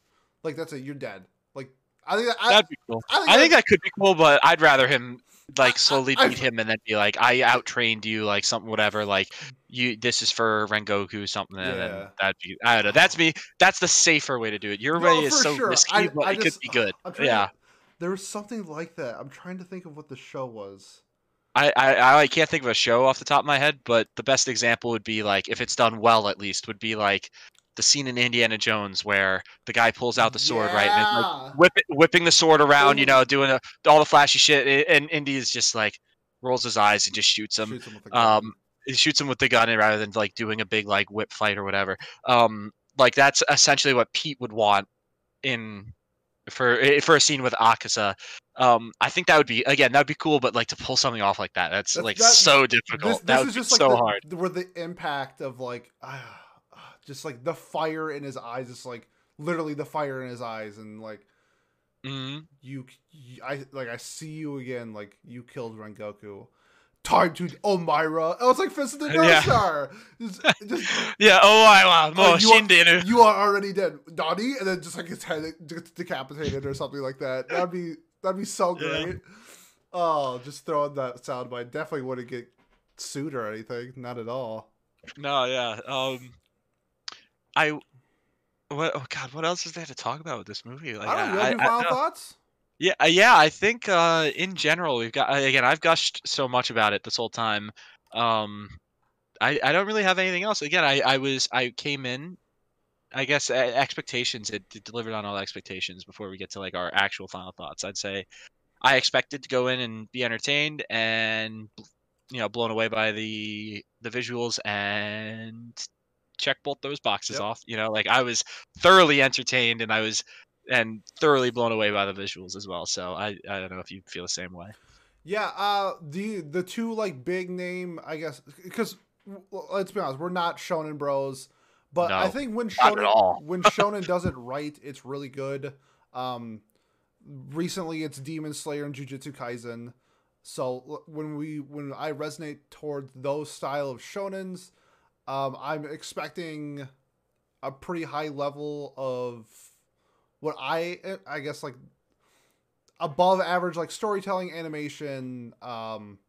Like that's it, you're dead. Like I think that, I, That'd be cool. I think, I think that, could be cool, but I'd rather him like slowly I- beat him and then be like, "I outtrained you," like something, whatever. Like you, this is for Rengoku, something. And then Yeah. that'd be, I don't know. That's me. That's the safer way to do it. Your No, way is so sure. risky, I- but I it just- could be good. Yeah, to, there was something like that. I'm trying to think of what the show was. I, I, I can't think of a show off the top of my head, but the best example would be like, if it's done well, at least, would be like the scene in Indiana Jones where the guy pulls out the sword, right, and like whip whipping the sword around, you know, doing a, all the flashy shit, and Indy is just like rolls his eyes and just shoots him. Shoots him with a gun. um he shoots him with the gun and rather than like doing a big like whip fight or whatever. Um like that's essentially what pete would want in for eh, for a scene with akaza um i think that would be again that would be cool but like to pull something off like that that's, That's- like that- so difficult. this that would is be just like so the, hard. where the impact of like ah, just like the fire in his eyes is like literally the fire in his eyes and like hmm you, you I like I see you again like you killed Rengoku. Time to Omira. Oh, it's like Fist of the North <laughs> Yeah. Star. Just, just <laughs> yeah oh i wow Oh, more you are- you are already dead, Donnie, and then just like his head gets decapitated or something like that. That'd be that'd be so <laughs> Yeah. great. Oh, just throwing that soundbite definitely wouldn't get sued or anything. Not at all. no yeah um i what oh god what else is there to talk about with this movie like I don't know. You have any I- final thoughts? Yeah, uh, yeah. I think uh, in general we've got again. I've gushed so much about it this whole time. Um, I I don't really have anything else. Again, I I was I came in. I guess uh, expectations. It, it delivered on all expectations. Before we get to like our actual final thoughts, I'd say I expected to go in and be entertained and you know blown away by the the visuals and check both those boxes Yep. off. You know, like I was thoroughly entertained and I was and thoroughly blown away by the visuals as well. So I I don't know if you feel the same way. Yeah. Uh, the the two like big name, I guess, because let's be honest, we're not Shonen Bros. But I think when Shonen all. when <laughs> Shonen does it right, it's really good. Um, recently it's Demon Slayer and Jujutsu Kaisen. So when we when I resonate toward those style of shonens, um, I'm expecting a pretty high level of what I I guess like above average like storytelling, animation, um,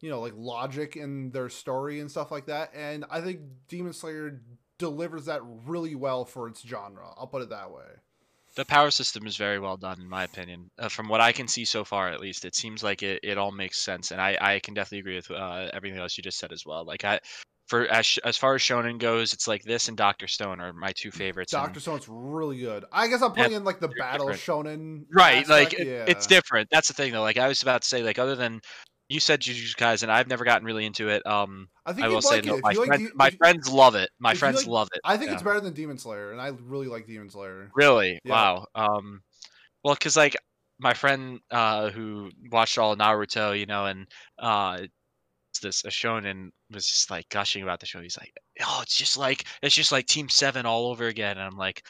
you know, like logic in their story and stuff like that. And I think Demon Slayer delivers that really well for its genre. I'll put it that way. The power system is very well done, in my opinion. Uh, from what I can see so far, at least, it seems like it, it all makes sense, and I, I can definitely agree with uh, everything else you just said as well. Like I, for as as far as shonen goes, it's like this and Doctor Stone are my two favorites. and- Doctor Stone's really good. I guess I'm putting in like the battle different. shonen. right like aspect, it- it's different that's the thing though like i was about to say like other than you said jujutsu kaisen i've never gotten really into it um I think i will say like no, my, you like my friends love it my friends like- love it I think yeah. it's better than Demon Slayer, and I really like Demon Slayer. really Yeah. wow um well because like my friend uh who watched all naruto you know and uh this a shonen was just like gushing about the show he's like oh it's just like it's just like team seven all over again and i'm like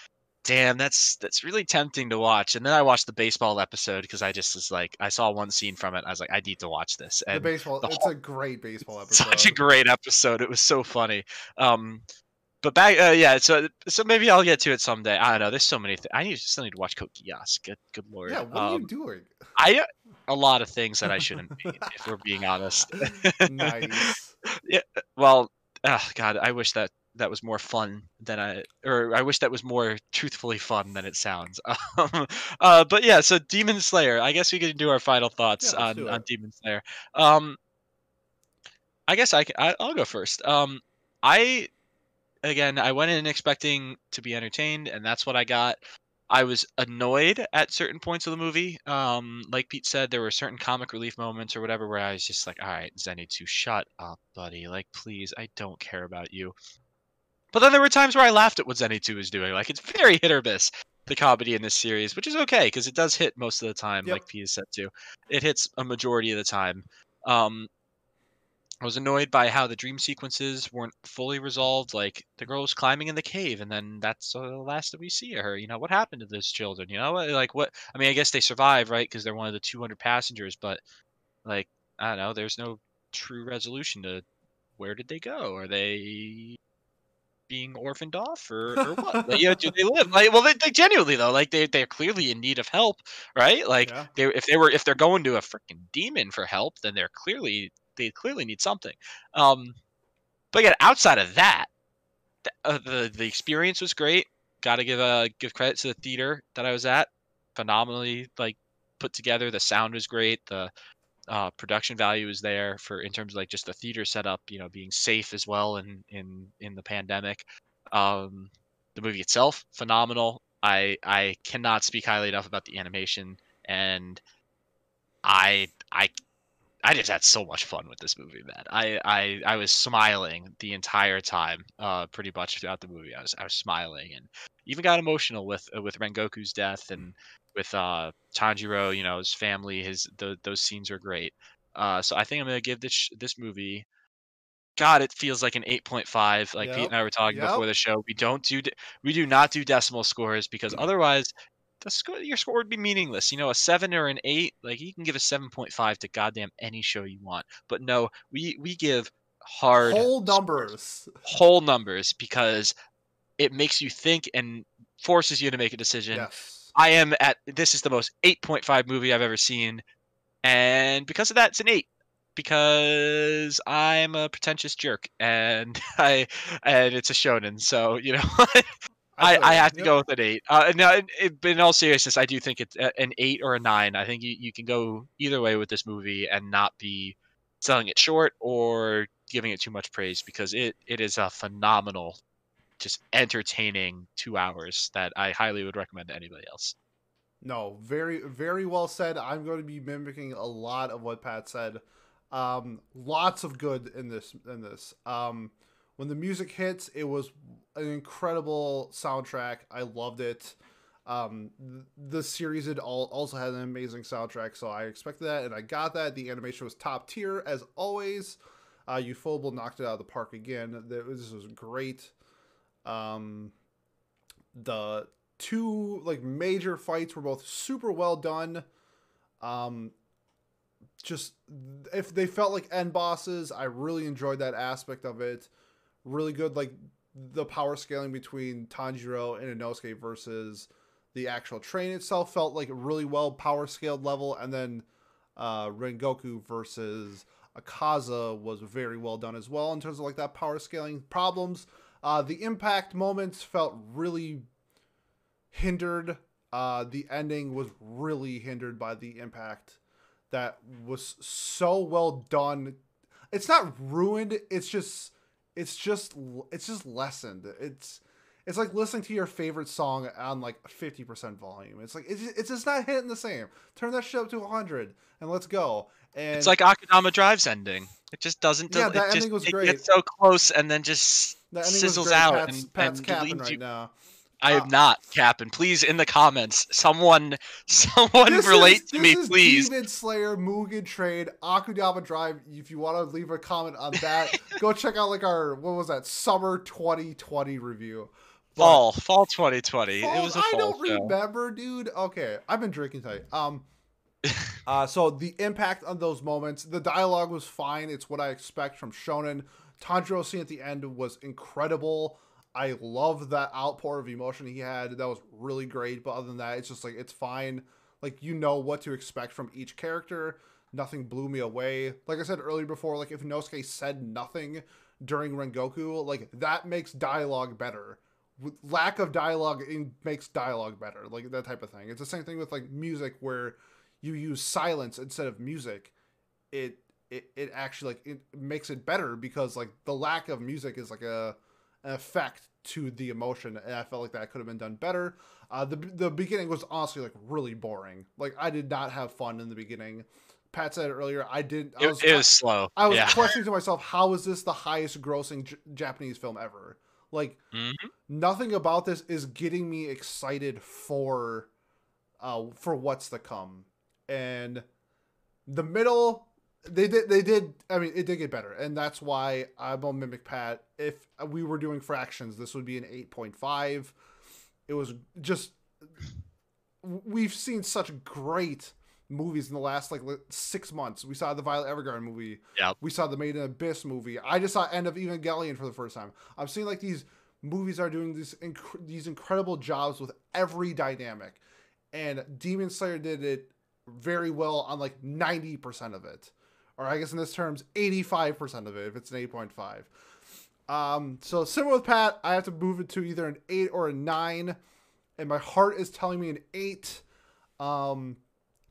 damn that's that's really tempting to watch and then i watched the baseball episode because i just was like i saw one scene from it i was like i need to watch this The baseball, the it's a great baseball episode. <laughs> such a great episode it was so funny um but back, uh, yeah. So, so maybe I'll get to it someday. I don't know. There's so many. things. I need still need to watch Code Geass. Good, good lord. Yeah, what um, are you doing? I a lot of things that I shouldn't be, <laughs> if we're being honest. nice. <laughs> yeah. Well, oh, God, I wish that that was more fun than I, or I wish that was more truthfully fun than it sounds. <laughs> Um, uh, but yeah, so Demon Slayer. I guess we can do our final thoughts Yeah, on on. Demon Slayer. Um, I guess I, can, I I'll go first. Um, I again, I went in expecting to be entertained, and that's what I got. I was annoyed at certain points of the movie. Um, like Pete said, there were certain comic relief moments or whatever where I was just like, "All right, Zenny Zenitsu, shut up, buddy. Like, please, I don't care about you." But then there were times where I laughed at what Zenny Zenitsu was doing. Like, it's very hit or miss the comedy in this series, which is okay because it does hit most of the time. Yep. Like Pete said too, it hits a majority of the time. Um, I was annoyed by how the dream sequences weren't fully resolved. Like the girl was climbing in the cave, and then that's uh, the last that we see of her. You know what happened to those children? You know, what- like what? I mean, I guess they survive, right? Because they're one of the 200 passengers. But like, I don't know. There's no true resolution to where did they go? Are they being orphaned off, or, or what? Like, you know, do they live? Like, well, they, they genuinely though, like they they're clearly in need of help, right? Like Yeah. they if they were if they're going to a freaking demon for help, then they're clearly they clearly need something. Um, but again, outside of that, th- uh, the the experience was great. Got to give uh give credit to the theater that I was at. Phenomenally like put together. The sound was great. The uh, production value is there for in terms of like just the theater setup. You know, being safe as well in in in the pandemic. Um, the movie itself phenomenal. I I cannot speak highly enough about the animation and I I I just had so much fun with this movie, man. I I, I was smiling the entire time, uh, pretty much throughout the movie. I was I was smiling and even got emotional with uh, with Rengoku's death and with uh Tanjiro. You know, his family. His th- those scenes are great. Uh, so I think I'm gonna give this this movie. God, it feels like an 8.5. Like Pete and I were talking before the show. We don't do de- we do not do decimal scores because otherwise the score your score would be meaningless. You know, a seven or an eight, like you can give a seven point five to goddamn any show you want. But no, we we give hard Whole numbers. whole numbers because it makes you think and forces you to make a decision. Yes. I am at this is the most eight point five movie I've ever seen, and because of that, it's an eight. Because I'm a pretentious jerk, and <laughs> I and it's a shonen, so you know <laughs> I, I have to Yep. go with an eight. Uh, now, in, in- but in all seriousness, I do think it's an eight or a nine. I think you, you can go either way with this movie and not be selling it short or giving it too much praise because it, it is a phenomenal, just entertaining two hours that I highly would recommend to anybody else. No, very very well said. I'm going to be mimicking a lot of what Pat said. Um, lots of good in this in this. Um, when the music hits, it was an incredible soundtrack. I loved it. Um, th- the series had all also had an amazing soundtrack, so I expected that, and I got that. The animation was top tier as always. Uh, knocked it out of the park again. That was- This was great. Um, the two like major fights were both super well done. Um, just if they felt like end bosses, I really enjoyed that aspect of it. Really good, like the power scaling between Tanjiro and Inosuke versus the actual train itself felt like a really well power scaled level, and then uh, Rengoku versus Akaza was very well done as well in terms of like that power scaling problems. Uh, the impact moments felt really hindered. Uh, the ending was really hindered by the impact that was so well done. It's not ruined. It's just, it's just, it's just lessened. It's, it's like listening to your favorite song on like fifty percent volume. It's like it's just, it's just not hitting the same. Turn that shit up to hundred and let's go. And It's like Akudama Drive's ending. It just doesn't. Yeah, it that just, ending was it gets so close and then just the ending was sizzles out Pat's, and, Pat's and right you now. I am not capping. Please, in the comments, someone, <laughs> someone This relate is, to me, please. Demon Slayer, Mugen Train, Akudama Drive. If you want to leave a comment on that, <laughs> go check out like our what was that summer 2020 review. But- Fall, fall 2020. Fall- it was a fall I don't show. remember, dude. Okay, I've been drinking tonight. Um, <laughs> uh, so the impact on those moments, the dialogue was fine. It's what I expect from Shonen. Tanjiro scene at the end was incredible. I love that outpour of emotion he had. That was really great. But other than that, it's just like it's fine. Like you know what to expect from each character. Nothing blew me away. Like I said earlier before, like if Inosuke said nothing during Rengoku, like that makes dialogue better. Lack of dialogue makes dialogue better, like that type of thing. It's the same thing with like music where you use silence instead of music. It it, it actually like it makes it better because like the lack of music is like a effect to the emotion and i felt like that could have been done better uh the, the beginning was honestly like really boring like i did not have fun in the beginning pat said earlier i didn't. I was, it, it was slow i was yeah. questioning to myself how is this the highest grossing J- japanese film ever like mm-hmm. nothing about this is getting me excited for uh for what's to come and the middle they did they did i mean it did get better and that's why i'm on mimic pat. If we were doing fractions this would be an 8.5 it was just we've seen such great movies in the last like six months. We saw the violet evergarden movie. Yeah we saw the made in abyss movie. I just saw end of evangelion for the first time. I'm seeing like these movies are doing these inc- these incredible jobs with every dynamic and demon slayer did it very well on like 90% of it or I guess in this terms, 85% of it if it's an 8.5. Um, so similar with Pat, I have to move it to either an 8 or a 9. And my heart is telling me an 8. Um,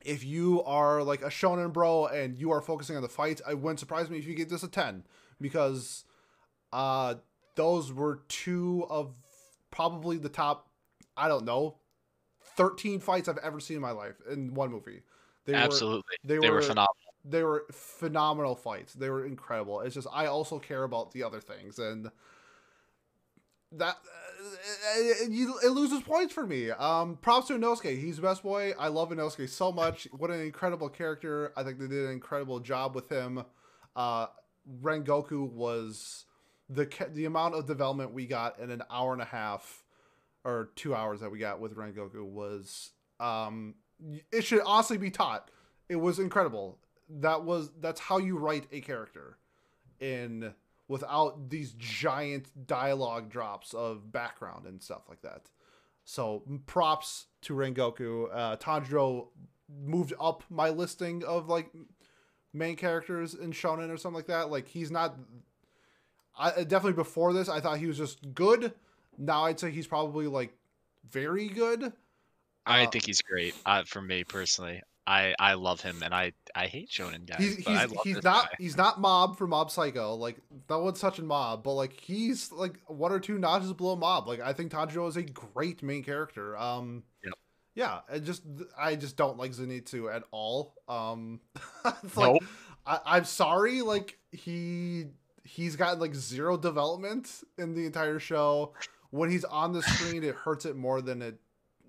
if you are like a shonen bro and you are focusing on the fights, it wouldn't surprise me if you get this a 10 because uh, those were two of probably the top, I don't know, 13 fights I've ever seen in my life in one movie. They Absolutely. Were, they, they were, were phenomenal they were phenomenal fights. They were incredible. It's just I also care about the other things, and that uh, it, it, loses points for me. Um, props to Inosuke. He's the best boy. I love Inosuke so much. What an incredible character. I think they did an incredible job with him. Uh, Rengoku was the the amount of development we got in an hour and a half or two hours that we got with Rengoku was um, it should honestly be taught. It was incredible that was that's how you write a character in without these giant dialogue drops of background and stuff like that. So props to Rengoku. Uh, Tanjiro moved up my listing of like main characters in shonen or something like that. Like he's not. I definitely before this I thought he was just good. Now I'd say he's probably like very good. I uh, think he's great. Uh, for me personally, I I love him, and I I hate shonen guys. He's he's, he's not guy. he's not Mob for Mob Psycho. Like no one's touching Mob, but like he's like one or two notches below Mob. Like I think Tanjiro is a great main character. Um, yep. yeah, I just I just don't like Zenitsu at all. Um, <laughs> it's nope. like I, I'm sorry, like he he's got like zero development in the entire show. When he's on the screen, it hurts it more than it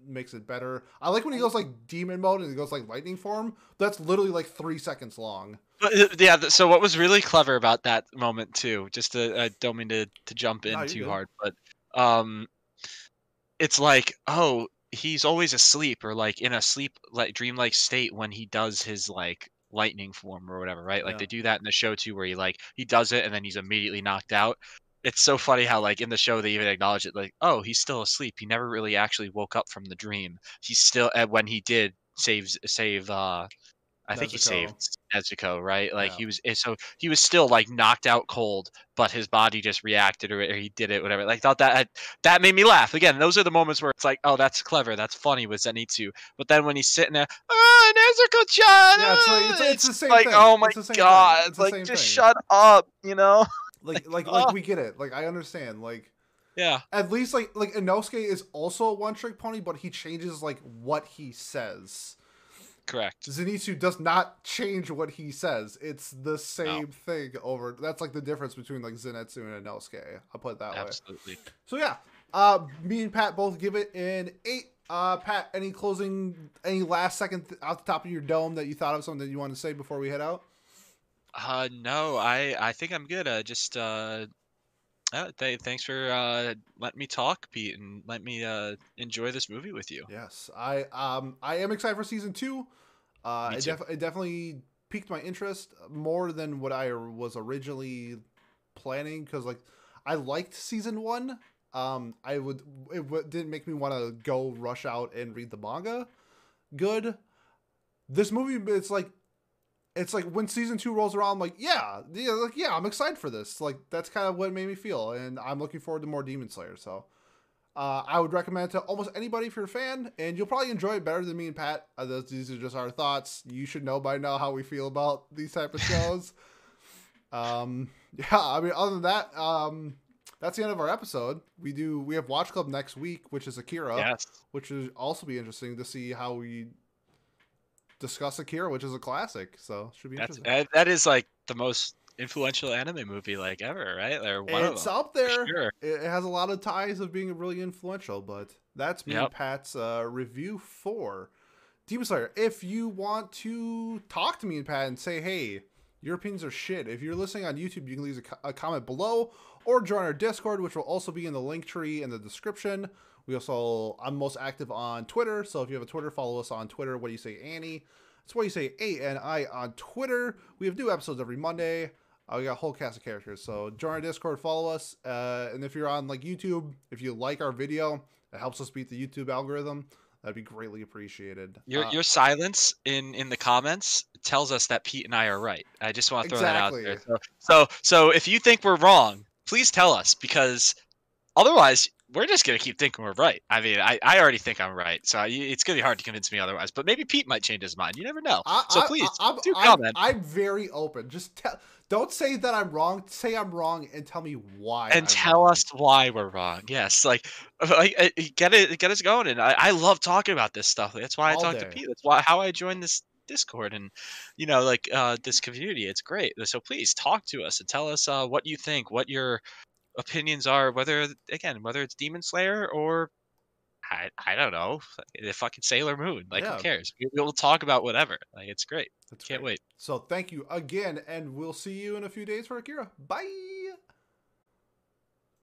makes it better. I like when he goes like demon mode and he goes like lightning form. That's literally like three seconds long. But, uh, yeah. So what was really clever about that moment too? Just to, I don't mean to to jump in no, too good. hard, but um, it's like oh he's always asleep or like in a sleep like dreamlike state when he does his like lightning form or whatever, right? Like yeah. they do that in the show too, where he like he does it and then he's immediately knocked out it's so funny how like in the show they even acknowledge it like oh he's still asleep he never really actually woke up from the dream he's still and when he did saves save uh I think he saved Nezuko, right? Like yeah. he was, eh, so he was still like knocked out cold, but his body just reacted or, he did it, whatever. Like thought that that made me laugh. Again, those are the moments where it's like, oh, that's clever, that's funny with Zenitsu. But then when he's sitting there, oh, Nezuko-chan, yeah, it's, like, it's, it's, the same like, thing. oh my god, It's like just thing. shut up, you know? <laughs> Like, like, like we get it. Like, I understand. Like, yeah. At least, like, like Inosuke is also a one trick pony, but he changes like what he says. Correct. Zenitsu does not change what he says. It's the same no. thing over. That's like the difference between like Zenitsu and Inosuke. I'll put it that Absolutely. way. Absolutely. So yeah, uh, me and Pat both give it an eight. Uh, Pat, any closing, any last second th- out the top of your dome that you thought of something that you want to say before we head out? Uh, no, I I think I'm good. Uh, just uh, uh th- thanks for uh letting me talk, Pete, and let me uh enjoy this movie with you. Yes, I um I am excited for season two. Uh, it, def- it definitely piqued my interest more than what I was originally planning because like I liked season one Um, I would it w- didn't make me want to go rush out and read the manga. Good. This movie, it's like, it's like when season two rolls around, I'm like, yeah, yeah, like yeah, I'm excited for this. Like that's kind of what made me feel, and I'm looking forward to more Demon Slayer. So, uh, I would recommend it to almost anybody if you're a fan, and you'll probably enjoy it better than me and Pat. Uh, those, these are just our thoughts. You should know by now how we feel about these type of shows. <laughs> um, yeah, I mean, other than that, um, that's the end of our episode. We do we have Watch Club next week, which is Akira, Yes. which will also be interesting to see how we discuss Akira, which is a classic. So should be That's interesting. that, that is like the most influential anime movie like ever, right? Or one it's them. up there. Sure. It has a lot of ties of being really influential, but that's me Yep. Pat's uh, review for Demon Slayer. If you want to talk to me and Pat and say, hey, your opinions are shit, if you're listening on YouTube, you can leave a, co- a comment below or join our Discord, which will also be in the link tree in the description. We also, I'm most active on Twitter, so if you have a Twitter, follow us on Twitter. What do you say, Annie? That's what you say, A N I on Twitter. We have new episodes every Monday. Uh, we got a whole cast of characters. So join our Discord, follow us, uh, and if you're on like YouTube, if you like our video, it helps us beat the YouTube algorithm. That'd be greatly appreciated. Your Uh, your silence in in the comments tells us that Pete and I are right. I just want to throw that out there. So, so so if you think we're wrong, please tell us because otherwise we're just gonna keep thinking we're right. I mean, I, I already think I'm right, so I, it's gonna be hard to convince me otherwise. But maybe Pete might change his mind. You never know. I, so please I, do comment I'm very open. Just tell. Don't say that I'm wrong. Say I'm wrong and tell me why. and I'm tell wrong. us why we're wrong. Yes, like, like uh, get it get us going. And I, I love talking about this stuff. That's why I All talk to. Pete. That's why how I joined this Discord and you know like uh, this community. It's great. So please talk to us and tell us uh, what you think, what your opinions are. Whether again, whether it's Demon Slayer or I, I don't know, the fucking Sailor Moon. Like Yeah. who cares? We- We'll talk about whatever. Like it's great. That's Can't great. wait. So thank you again, and we'll see you in a few days for Akira. Bye.